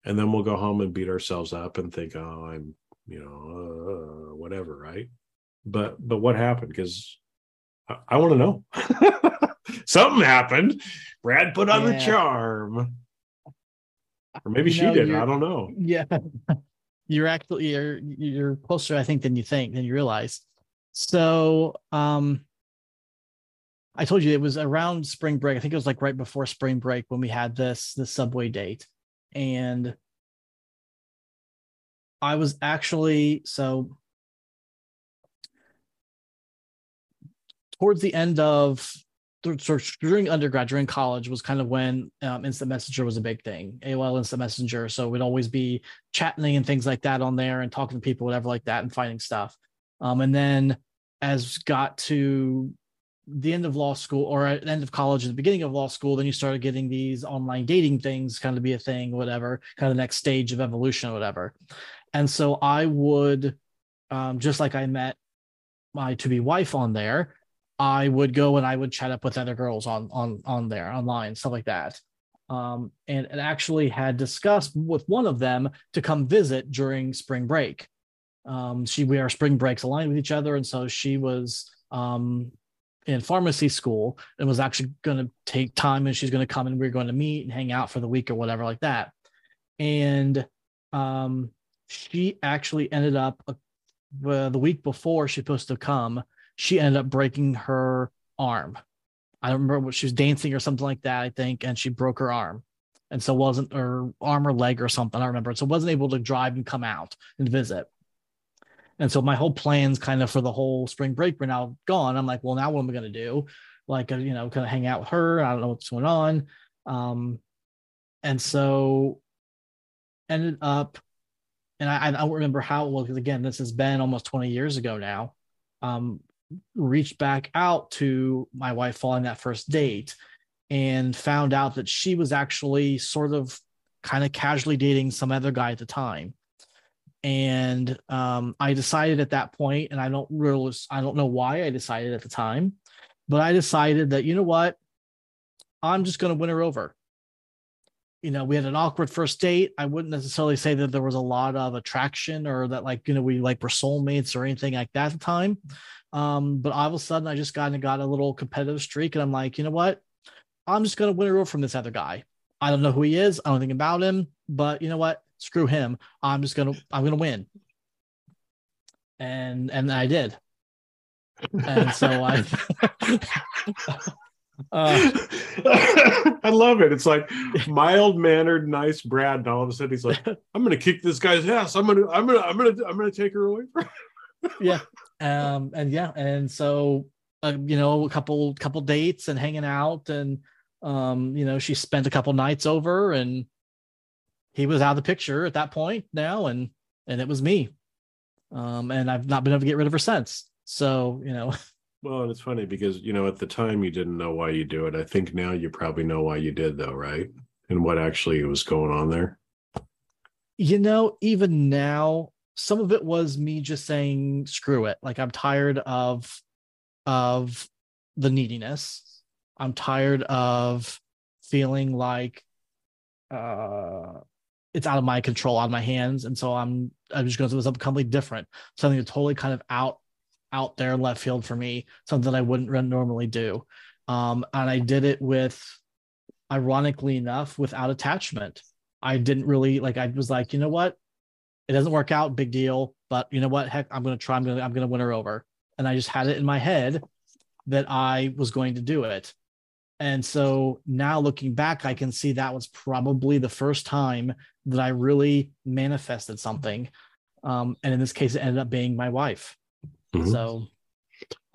and then we'll go home and beat ourselves up and think oh i'm you know uh, whatever right? But but what happened? Because i, I want to know. Something happened. Brad put on yeah. the charm. Or maybe you she know, did. i don't know. Yeah. You're actually you're you're closer i think than you think than you realize. So um i told you it was around spring break. I think it was like right before spring break when we had this this subway date and I was actually so towards the end of during undergrad, during college was kind of when um, instant messenger was a big thing. AOL instant messenger, so we'd always be chatting and things like that on there and talking to people, whatever like that, and finding stuff. Um, and then as got to the end of law school or at the end of college, the beginning of law school, then you started getting these online dating things kind of be a thing, whatever, kind of next stage of evolution, or whatever. And so I would, um, just like I met my to be wife on there, I would go and I would chat up with other girls on on on there online, stuff like that. Um, and, and actually had discussed with one of them to come visit during spring break. Um, she we our spring breaks aligned with each other, and so she was um, in pharmacy school and was actually going to take time and she's going to come and we are going to meet and hang out for the week or whatever like that. And um, she actually ended up uh, the week before she was supposed to come she ended up breaking her arm. I don't remember what she was dancing or something like that i think and she broke her arm. And so wasn't her arm or leg or something i remember. So wasn't able to drive and come out and visit and so my whole plans kind of for the whole spring break were now gone. I'm like, well, now what am I going to do? Like, uh, you know, kind of hang out with her. I don't know what's going on. Um, and so ended up, and I, I don't remember how it was because again, this has been almost 20 years ago now. Um, reached back out to my wife following that first date and found out that she was actually sort of kind of casually dating some other guy at the time. And um, I decided at that point, and I don't really, I don't know why I decided at the time, but I decided that, you know what? I'm just going to win her over. You know, we had an awkward first date. I wouldn't necessarily say that there was a lot of attraction or that, like, you know, we like were soulmates or anything like that at the time. Um, but all of a sudden, I just kind of got a little competitive streak, and I'm like, you know what? I'm just going to win her over from this other guy. I don't know who he is. I don't think about him, but you know what? Screw him. I'm just gonna I'm gonna win. And and I did. And so I uh, I love it. It's like mild mannered, nice Brad, and all of a sudden he's like, "I'm gonna kick this guy's ass. I'm gonna, I'm gonna, I'm gonna, I'm gonna take her away." yeah, um, and yeah, and so uh, you know, a couple couple dates and hanging out, and um, you know, she spent a couple nights over and he was out of the picture at that point now and and it was me. Um, and I've not been able to get rid of her since. So, you know. Well, and it's funny because, you know, at the time you didn't know why you do it. I think now you probably know why you did though, right? And what actually was going on there. You know, even now, some of it was me just saying, screw it. Like I'm tired of of the neediness I'm tired of feeling like uh, it's out of my control, out of my hands, and so I'm I'm just going to do something completely different, something that's totally kind of out out there left field for me, something that I wouldn't normally do. Um, and I did it with, ironically enough, without attachment. I didn't really like. I was like, you know what, it doesn't work out, big deal. But you know what, heck, I'm going to try. I'm going to I'm going to win her over. And I just had it in my head that I was going to do it. And so now looking back, I can see that was probably the first time that I really manifested something. Um, and in this case, it ended up being my wife. Mm-hmm. So,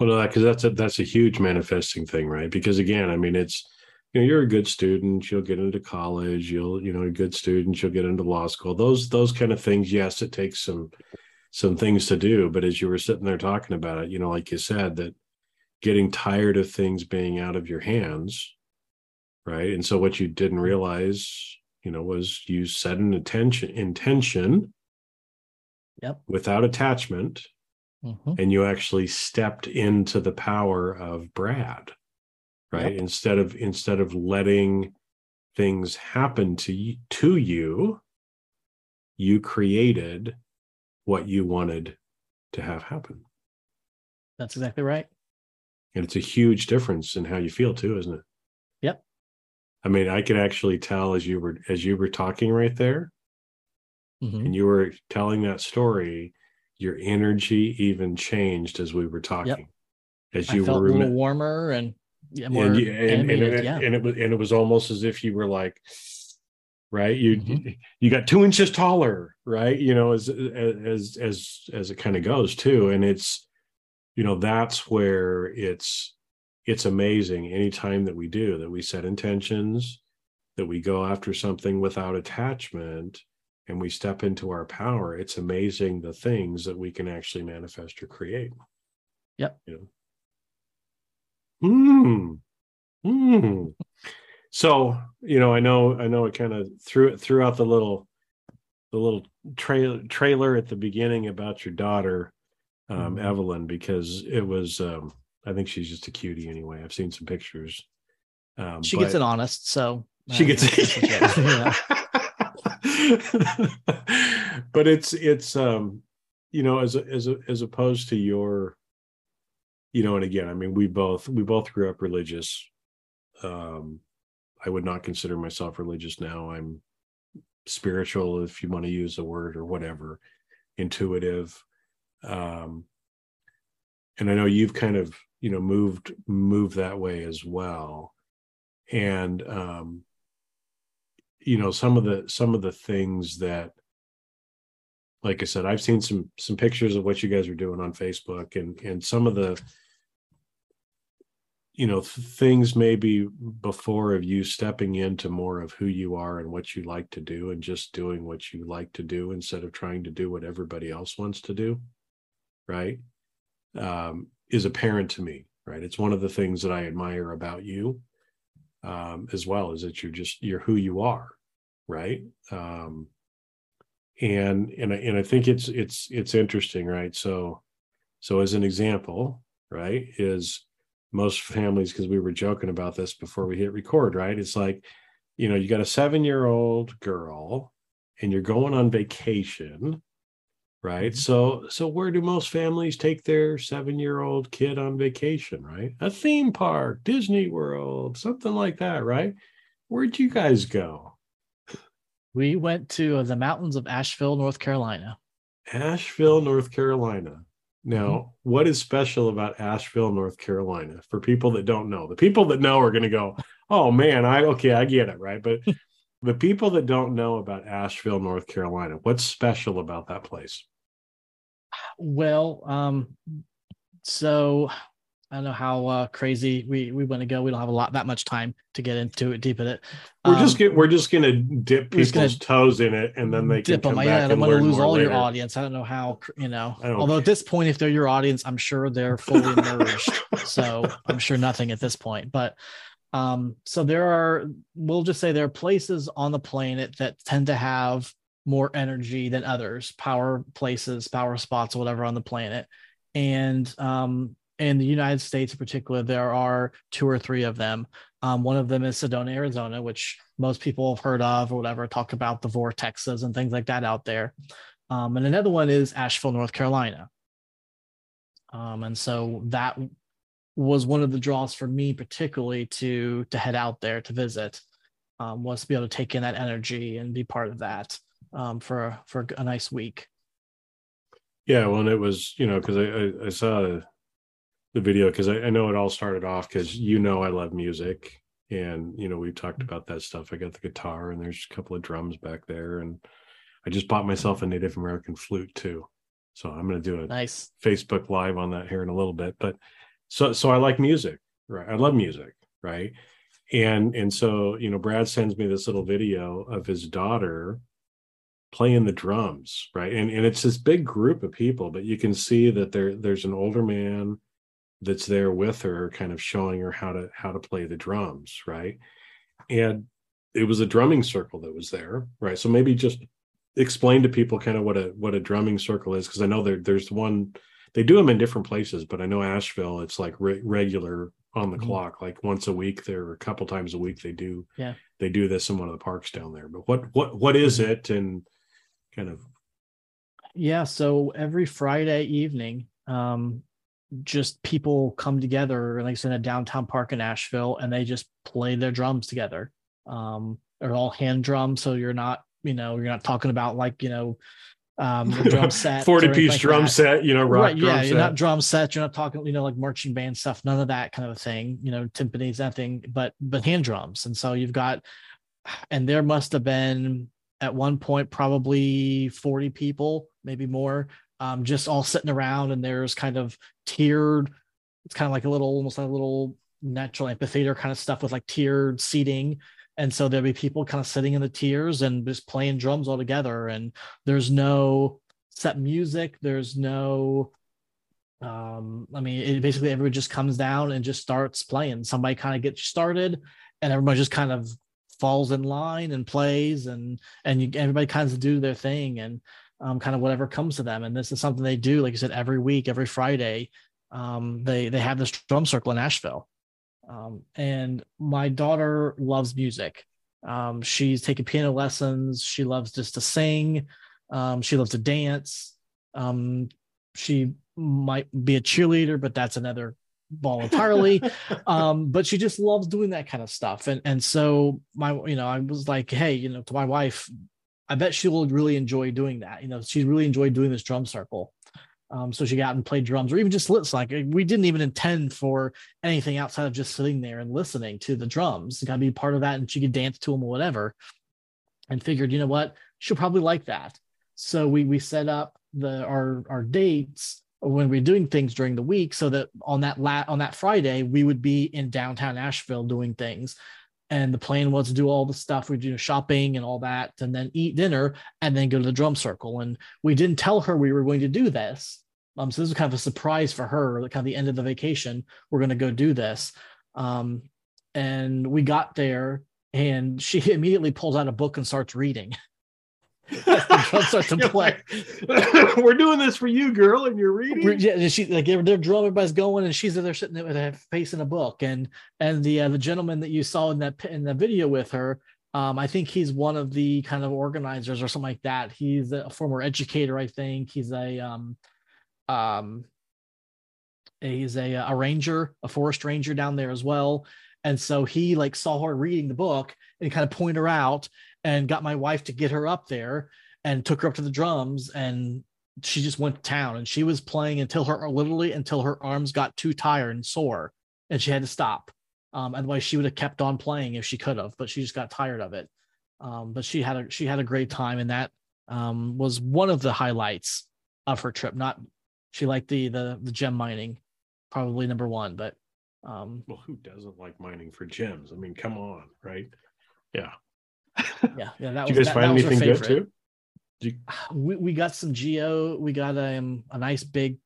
well, because that's a that's a huge manifesting thing, right? Because again, I mean, it's you know, you're a good student, you'll get into college, you'll you know, a good student, you'll get into law school. Those those kind of things. Yes, it takes some some things to do, but as you were sitting there talking about it, you know, like you said, that getting tired of things being out of your hands right? And so what you didn't realize you know was you set an attention intention yep. without attachment mm-hmm. and you actually stepped into the power of brad right? Yep. instead of instead of letting things happen to you, to you you created what you wanted to have happen. That's exactly right and it's a huge difference in how you feel too isn't it yep i mean i could actually tell as you were as you were talking right there mm-hmm. and you were telling that story your energy even changed as we were talking yep. as you I felt were a little warmer and yeah, more and, and, and, it, yeah. and it was and it was almost as if you were like right you mm-hmm. you got two inches taller right you know as as as as it kind of goes too and it's you know that's where it's it's amazing anytime that we do that we set intentions that we go after something without attachment and we step into our power it's amazing the things that we can actually manifest or create yep you know mm. Mm. so you know i know i know it kind of threw it threw out the little the little trailer trailer at the beginning about your daughter um, mm-hmm. Evelyn because it was. Um, I think she's just a cutie anyway. I've seen some pictures. Um, she gets it honest, so she gets it. but it's it's um you know as as as opposed to your you know and again i mean we both we both grew up religious um i would not consider myself religious now i'm spiritual if you want to use a word or whatever intuitive um, and I know you've kind of you know moved moved that way as well, and um, you know some of the some of the things that like I said, I've seen some some pictures of what you guys are doing on Facebook, and and some of the you know things maybe before of you stepping into more of who you are and what you like to do, and just doing what you like to do instead of trying to do what everybody else wants to do right, um, is apparent to me, right? It's one of the things that I admire about you. um, as well is that you're just you're who you are right um, and and I, and I think it's it's it's interesting right so so as an example right is most families because we were joking about this before we hit record right it's like you know you got a seven year old girl and you're going on vacation right? Mm-hmm. so so where do most families take their seven year old kid on vacation right? A theme park disney world something like that right? Where'd you guys go? We went to the mountains of asheville north carolina. Asheville north carolina. Now mm-hmm. what is special about asheville north carolina for people that don't know? The people that know are going to go oh man i okay i get it right? But the people that don't know about Asheville, North Carolina, what's special about that place? Well, um, so I don't know how uh, crazy we we want to go. We don't have a lot that much time to get into it deep in it. We're um, just get, we're just gonna dip people's gonna toes in it, and then they dip can come them. Back yeah, I'm going to lose all later. your audience. I don't know how you know. Although at this point, if they're your audience, I'm sure they're fully immersed. so I'm sure nothing at this point. But um, so there are, we'll just say there are places on the planet that tend to have more energy than others, power places, power spots, whatever on the planet. And um, in the United States in particular, there are two or three of them. Um, one of them is Sedona, Arizona, which most people have heard of or whatever, talk about the vortexes and things like that out there. Um, and another one is Asheville, North Carolina. Um, and so that was one of the draws for me particularly to to head out there to visit um, was to be able to take in that energy and be part of that um, for for a nice week. Yeah well and it was you know because I, I, I saw the video because I, I know it all started off because you know i love music and you know we've talked about that stuff. I got the guitar and there's a couple of drums back there and i just bought myself a native american flute too. So i'm going to do a nice. Facebook live on that here in a little bit but so so i like music right? I love music right? And and so you know brad sends me this little video of his daughter playing the drums right? And and it's this big group of people but you can see that there there's an older man that's there with her kind of showing her how to how to play the drums right? And it was a drumming circle that was there right? So maybe just explain to people kind of what a what a drumming circle is because i know there there's one they do them in different places, but I know Asheville, it's like re- regular on the mm-hmm. clock, like once a week. There, a couple times a week, they do. Yeah, they do this in one of the parks down there. But what what what is mm-hmm. it, and kind of? Yeah, so every Friday evening, um, just people come together, like in a downtown park in Asheville, and they just play their drums together. Um, they're all hand drums, so you're not, you know, you're not talking about like you know um, drum set, 40 piece like drum that. set, you know, rock right, yeah, you're not drum set, you're not talking, you know, like marching band stuff, none of that kind of thing, you know, timpanis, nothing, but but hand drums. And so you've got, and there must have been at one point probably 40 people, maybe more, um, just all sitting around, and there's kind of tiered. It's kind of like a little, almost like a little natural amphitheater kind of stuff with like tiered seating and so there'll be people kind of sitting in the tiers and just playing drums all together and there's no set music there's no um i mean it basically everybody just comes down and just starts playing. Somebody kind of gets started and everybody just kind of falls in line and plays and and you, everybody kind of do their thing and um, kind of whatever comes to them. And this is something they do like you said every week every friday um, they they have this drum circle in asheville um, and my daughter loves music. Um, she's taken piano lessons. She loves just to sing. Um, she loves to dance. Um, she might be a cheerleader, but that's another ball entirely. um, but she just loves doing that kind of stuff. And and so my, you know, I was like, hey, you know, to my wife, I bet she will really enjoy doing that. You know, she really enjoyed doing this drum circle. Um, so she got and played drums or even just lit like we didn't even intend for anything outside of just sitting there and listening to the drums. Got to be part of that, and she could dance to them or whatever. And figured, you know what, she'll probably like that. So we we set up the our our dates when we're doing things during the week, so that on that la- on that Friday we would be in downtown Asheville doing things and the plan was to do all the stuff we do shopping and all that and then eat dinner and then go to the drum circle. And we didn't tell her we were going to do this. Um, so this was kind of a surprise for her like kind of the end of the vacation. We're going to go do this. Um, and we got there and she immediately pulls out a book and starts reading starts to play. We're doing this for you, girl, and you're reading. Yeah, she like they're, they're drum, everybody's going, and she's there sitting there with a face in a book. And and the uh, the gentleman that you saw in that in the video with her, um, I think he's one of the kind of organizers or something like that. He's a former educator, I think. He's a um, um, he's a a ranger, a forest ranger down there as well. And so he like saw her reading the book and kind of pointed her out and got my wife to get her up there and took her up to the drums and she just went to town. And she was playing until her literally until her arms got too tired and sore and she had to stop. Um otherwise she would have kept on playing if she could have but she just got tired of it. Um but she had a she had a great time and that um was one of the highlights of her trip. Not she liked the the the gem mining probably number one but um well who doesn't like mining for gems? I mean come on right? Yeah yeah, yeah. That Did was, you guys that, find that anything good too? You... We we got some geo. We got um a nice big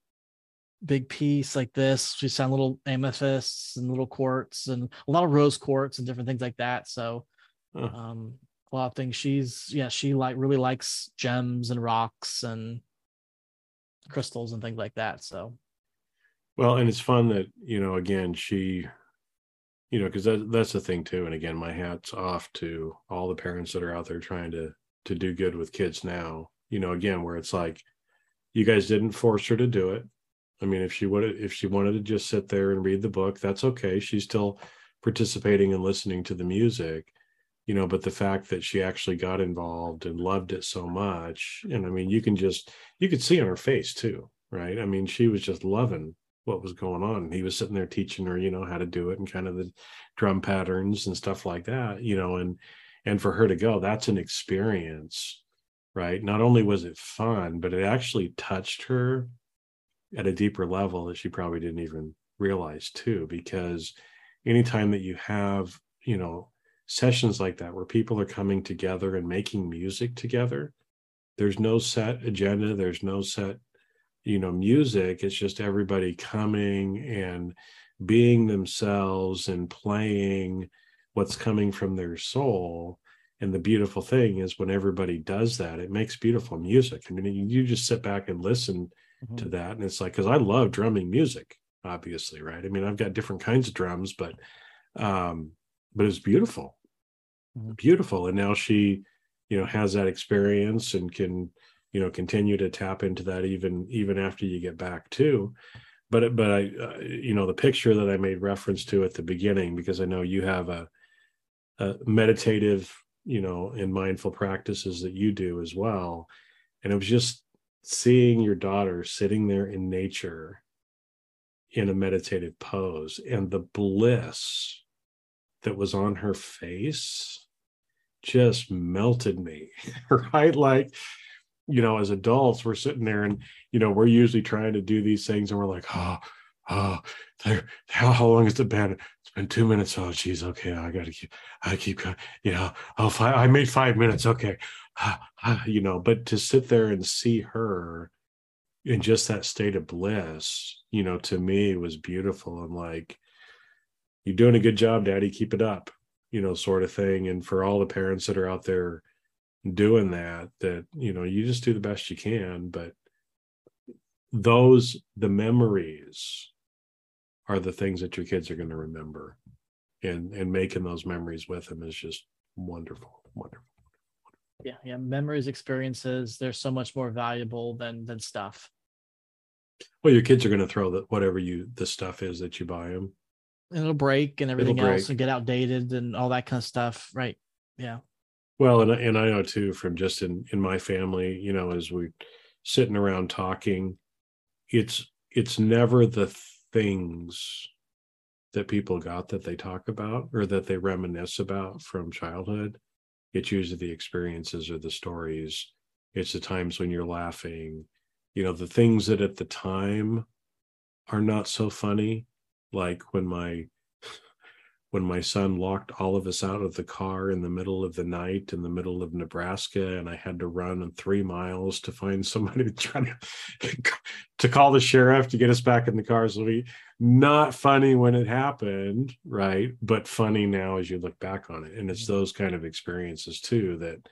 big piece like this. We found little amethysts and little quartz and a lot of rose quartz and different things like that. So huh. um a lot of things. She's yeah, she like really likes gems and rocks and crystals and things like that. So well, and it's fun that, you know, again, she you know because that, that's the thing too and again my hat's off to all the parents that are out there trying to to do good with kids now you know again where it's like you guys didn't force her to do it. I mean if she would if she wanted to just sit there and read the book that's okay. She's still participating and listening to the music you know but the fact that she actually got involved and loved it so much and i mean you can just you could see on her face too right? I mean she was just loving what was going on. He was sitting there teaching her, you know, how to do it and kind of the drum patterns and stuff like that, you know, and and for her to go, that's an experience, right? Not only was it fun, but it actually touched her at a deeper level that she probably didn't even realize too, because anytime that you have, you know, sessions like that where people are coming together and making music together, there's no set agenda, there's no set you know music it's just everybody coming and being themselves and playing what's coming from their soul. And the beautiful thing is when everybody does that it makes beautiful music. I mean you just sit back and listen mm-hmm. to that and it's like because i love drumming music obviously right? I mean i've got different kinds of drums but um but it's beautiful. Mm-hmm. beautiful. And now she you know has that experience and can you know continue to tap into that even even after you get back too. But but i uh, you know the picture that i made reference to at the beginning because i know you have a, a meditative you know and mindful practices that you do as well. And it was just seeing your daughter sitting there in nature in a meditative pose and the bliss that was on her face just melted me. Right? Like you know, as adults, we're sitting there and, you know, we're usually trying to do these things and we're like, oh, oh, how, how long has it been? It's been two minutes. Oh, geez. Okay. I got to keep, I keep, you know, oh, five, I made five minutes. Okay. you know, but to sit there and see her in just that state of bliss, you know, to me was beautiful. And like, you're doing a good job, daddy. Keep it up, you know, sort of thing. And for all the parents that are out there, doing that that you know you just do the best you can but those the memories are the things that your kids are going to remember. And and making those memories with them is just wonderful wonderful yeah yeah memories experiences they're so much more valuable than than stuff. Well your kids are going to throw the whatever you the stuff is that you buy them and it'll break and everything break. else and get outdated and all that kind of stuff right? Yeah well, and and I know too from just in in my family, you know, as we're sitting around talking, it's it's never the things that people got that they talk about or that they reminisce about from childhood. It's usually the experiences or the stories. It's the times when you're laughing, you know, the things that at the time are not so funny, like when my when my son locked all of us out of the car in the middle of the night in the middle of Nebraska, and I had to run three miles to find somebody to try to, to call the sheriff to get us back in the car. So we not funny when it happened, right? But funny now as you look back on it. And it's Mm-hmm. those kind of experiences too that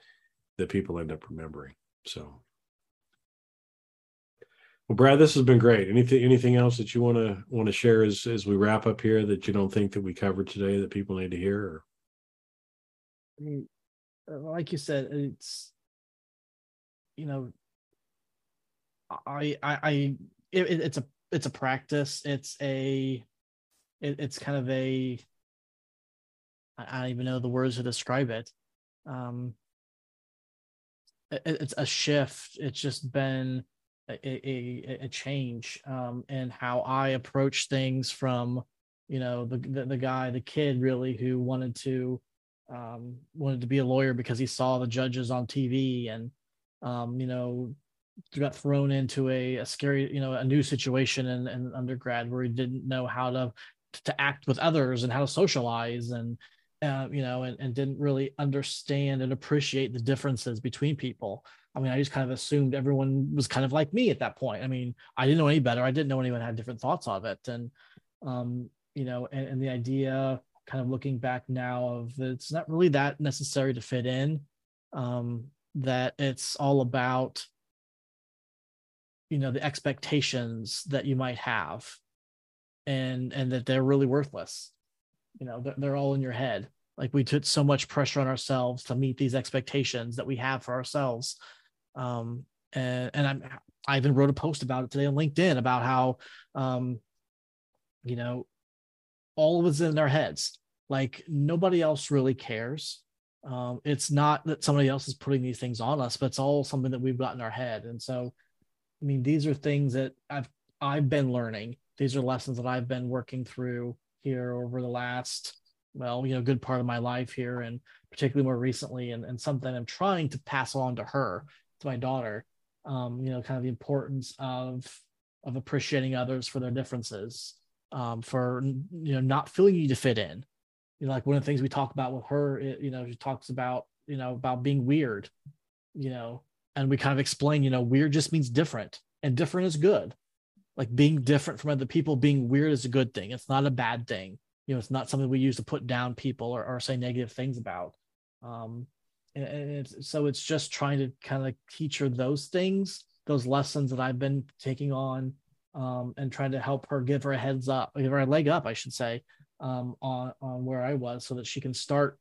that people end up remembering. So well, Brad, this has been great. Anything anything else that you want to want to share as as we wrap up here that you don't think that we covered today that people need to hear? Or? I mean, uh, like you said, it's you know, I I I it, it- it's a it's a practice. It's a it, it's kind of a I I don't even know the words to describe it. Um, it, it's a shift. It's just been a, a, a- change um, in how I approach things from, you know, the, the the guy, the kid, really who wanted to um, wanted to be a lawyer because he saw the judges on TV and, um, you know, got thrown into a, a scary, you know, a new situation in, in undergrad where he didn't know how to to act with others and how to socialize and uh, you know, and, and didn't really understand and appreciate the differences between people. I mean, I just kind of assumed everyone was kind of like me at that point. I mean, I didn't know any better. I didn't know anyone had different thoughts of it. And, um, you know, and, and the idea kind of looking back now of it's not really that necessary to fit in, um, that it's all about, you know, the expectations that you might have and, and that they're really worthless you know they're, they're all in your head like we put so much pressure on ourselves to meet these expectations that we have for ourselves um and and i'm i even wrote a post about it today on linkedin about how um you know all of us in our heads. Like nobody else really cares. Um it's not that somebody else is putting these things on us but it's all something that we've got in our head. And so i mean these are things that i've i've been learning. These are lessons that i've been working through here over the last well you know good part of my life here and particularly more recently. And, and something i'm trying to pass on to her to my daughter um you know kind of the importance of of appreciating others for their differences um for you know not feeling you need to fit in. You know like one of the things we talk about with her it, you know she talks about you know about being weird you know and we kind of explain you know weird just means different and different is good. Like being different from other people being weird is a good thing. It's not a bad thing. You know it's not something we use to put down people or, or say negative things about. Um and, it's, so it's just trying to kind of teach her those things those lessons that i've been taking on um and trying to help her give her a heads up give her a leg up i should say um on on where i was so that she can start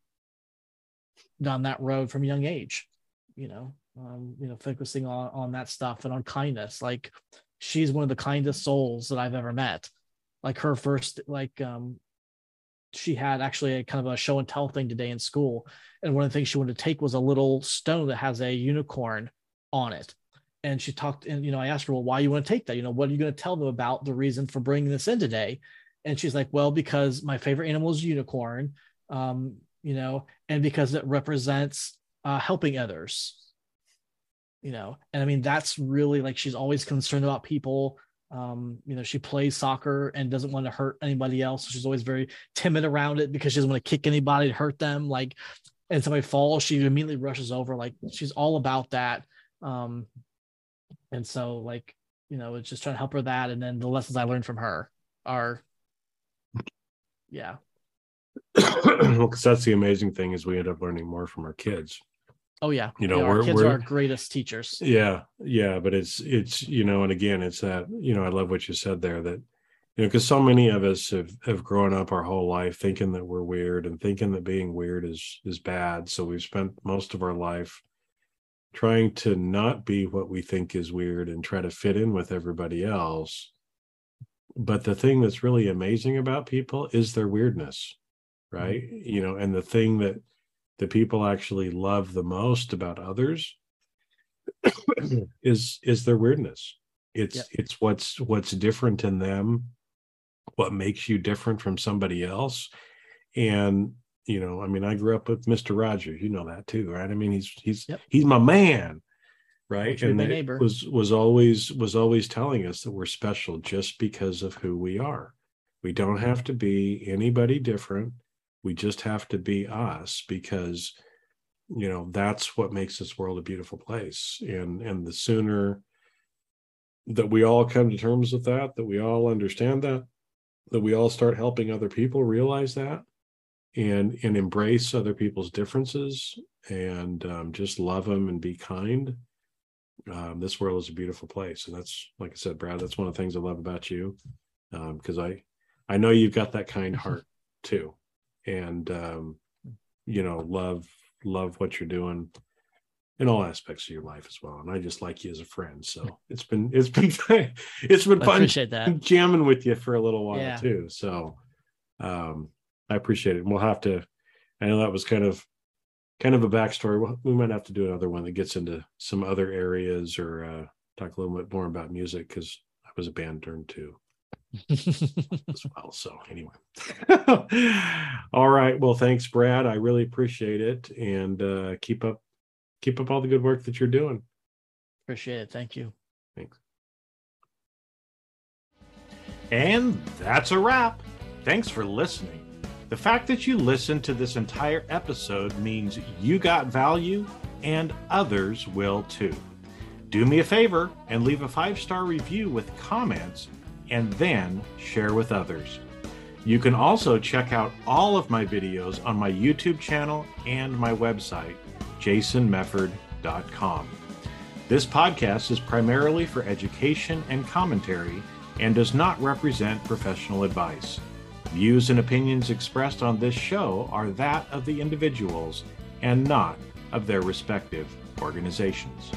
down that road from young age you know um you know focusing on on that stuff and on kindness like she's one of the kindest souls that I've ever met. Like her first, like um, she had actually a kind of a show and tell thing today in school, and one of the things she wanted to take was a little stone that has a unicorn on it. And she talked, and you know, I asked her, well, why you want to take that? You know, what are you going to tell them about the reason for bringing this in today? And she's like, well, because my favorite animal is unicorn, um, you know, and because it represents uh, helping others you know and i mean that's really like she's always concerned about people um you know she plays soccer and doesn't want to hurt anybody else she's always very timid around it because she doesn't want to kick anybody to hurt them like and somebody falls she immediately rushes over like she's all about that um and so like you know it's just trying to help her that and then the lessons i learned from her are yeah well, because that's the amazing thing is we end up learning more from our kids. Oh yeah You know, Yeah, our we're- kids we're- are our greatest teachers Yeah, yeah, but it's it's you know, and again, it's that you know, I love what you said there that you know, because so many of us have have grown up our whole life thinking that we're weird and thinking that being weird is is bad. So we've spent most of our life trying to not be what we think is weird and try to fit in with everybody else. But the thing that's really amazing about people is their weirdness, mm-hmm. right? You know, and the thing that the people actually love the most about others is is their weirdness. It's Yep. it's what's what's different in them what makes you different from somebody else. And you know i mean i grew up with mr rogers. You know that too right? I mean he's he's Yep. he's my man right? Won't you be and neighbor? was was always was always telling us that we're special just because of who we are. We don't mm-hmm. have to be anybody different we just have to be us because you know that's what makes this world a beautiful place. And and the sooner that we all come to terms with that that we all understand that that we all start helping other people realize that and and embrace other people's differences and um, just love them and be kind um, this world is a beautiful place. And that's like i said brad that's one of the things i love about you because um, i i know you've got that kind heart too and um, you know love love what you're doing in all aspects of your life as well. And I just like you as a friend. So it's been it's been it's been fun appreciate that. jamming with you for a little while Yeah. too. So um I appreciate it. And we'll have to I know that was kind of kind of a backstory. We'll- might have to do another one that gets into some other areas or uh talk a little bit more about music because I was a band turned too as well. So anyway. all right. Well, thanks, Brad. I really appreciate it. And uh keep up keep up all the good work that you're doing. appreciate it. Thank you. Thanks. And that's a wrap. Thanks for listening. The fact that you listened to this entire episode means you got value and others will too. Do me a favor and leave a five star review with comments and then share with others. You can also check out all of my videos on my YouTube channel and my website, jasonmefford.com. This podcast is primarily for education and commentary and does not represent professional advice. Views and opinions expressed on this show are that of the individuals and not of their respective organizations.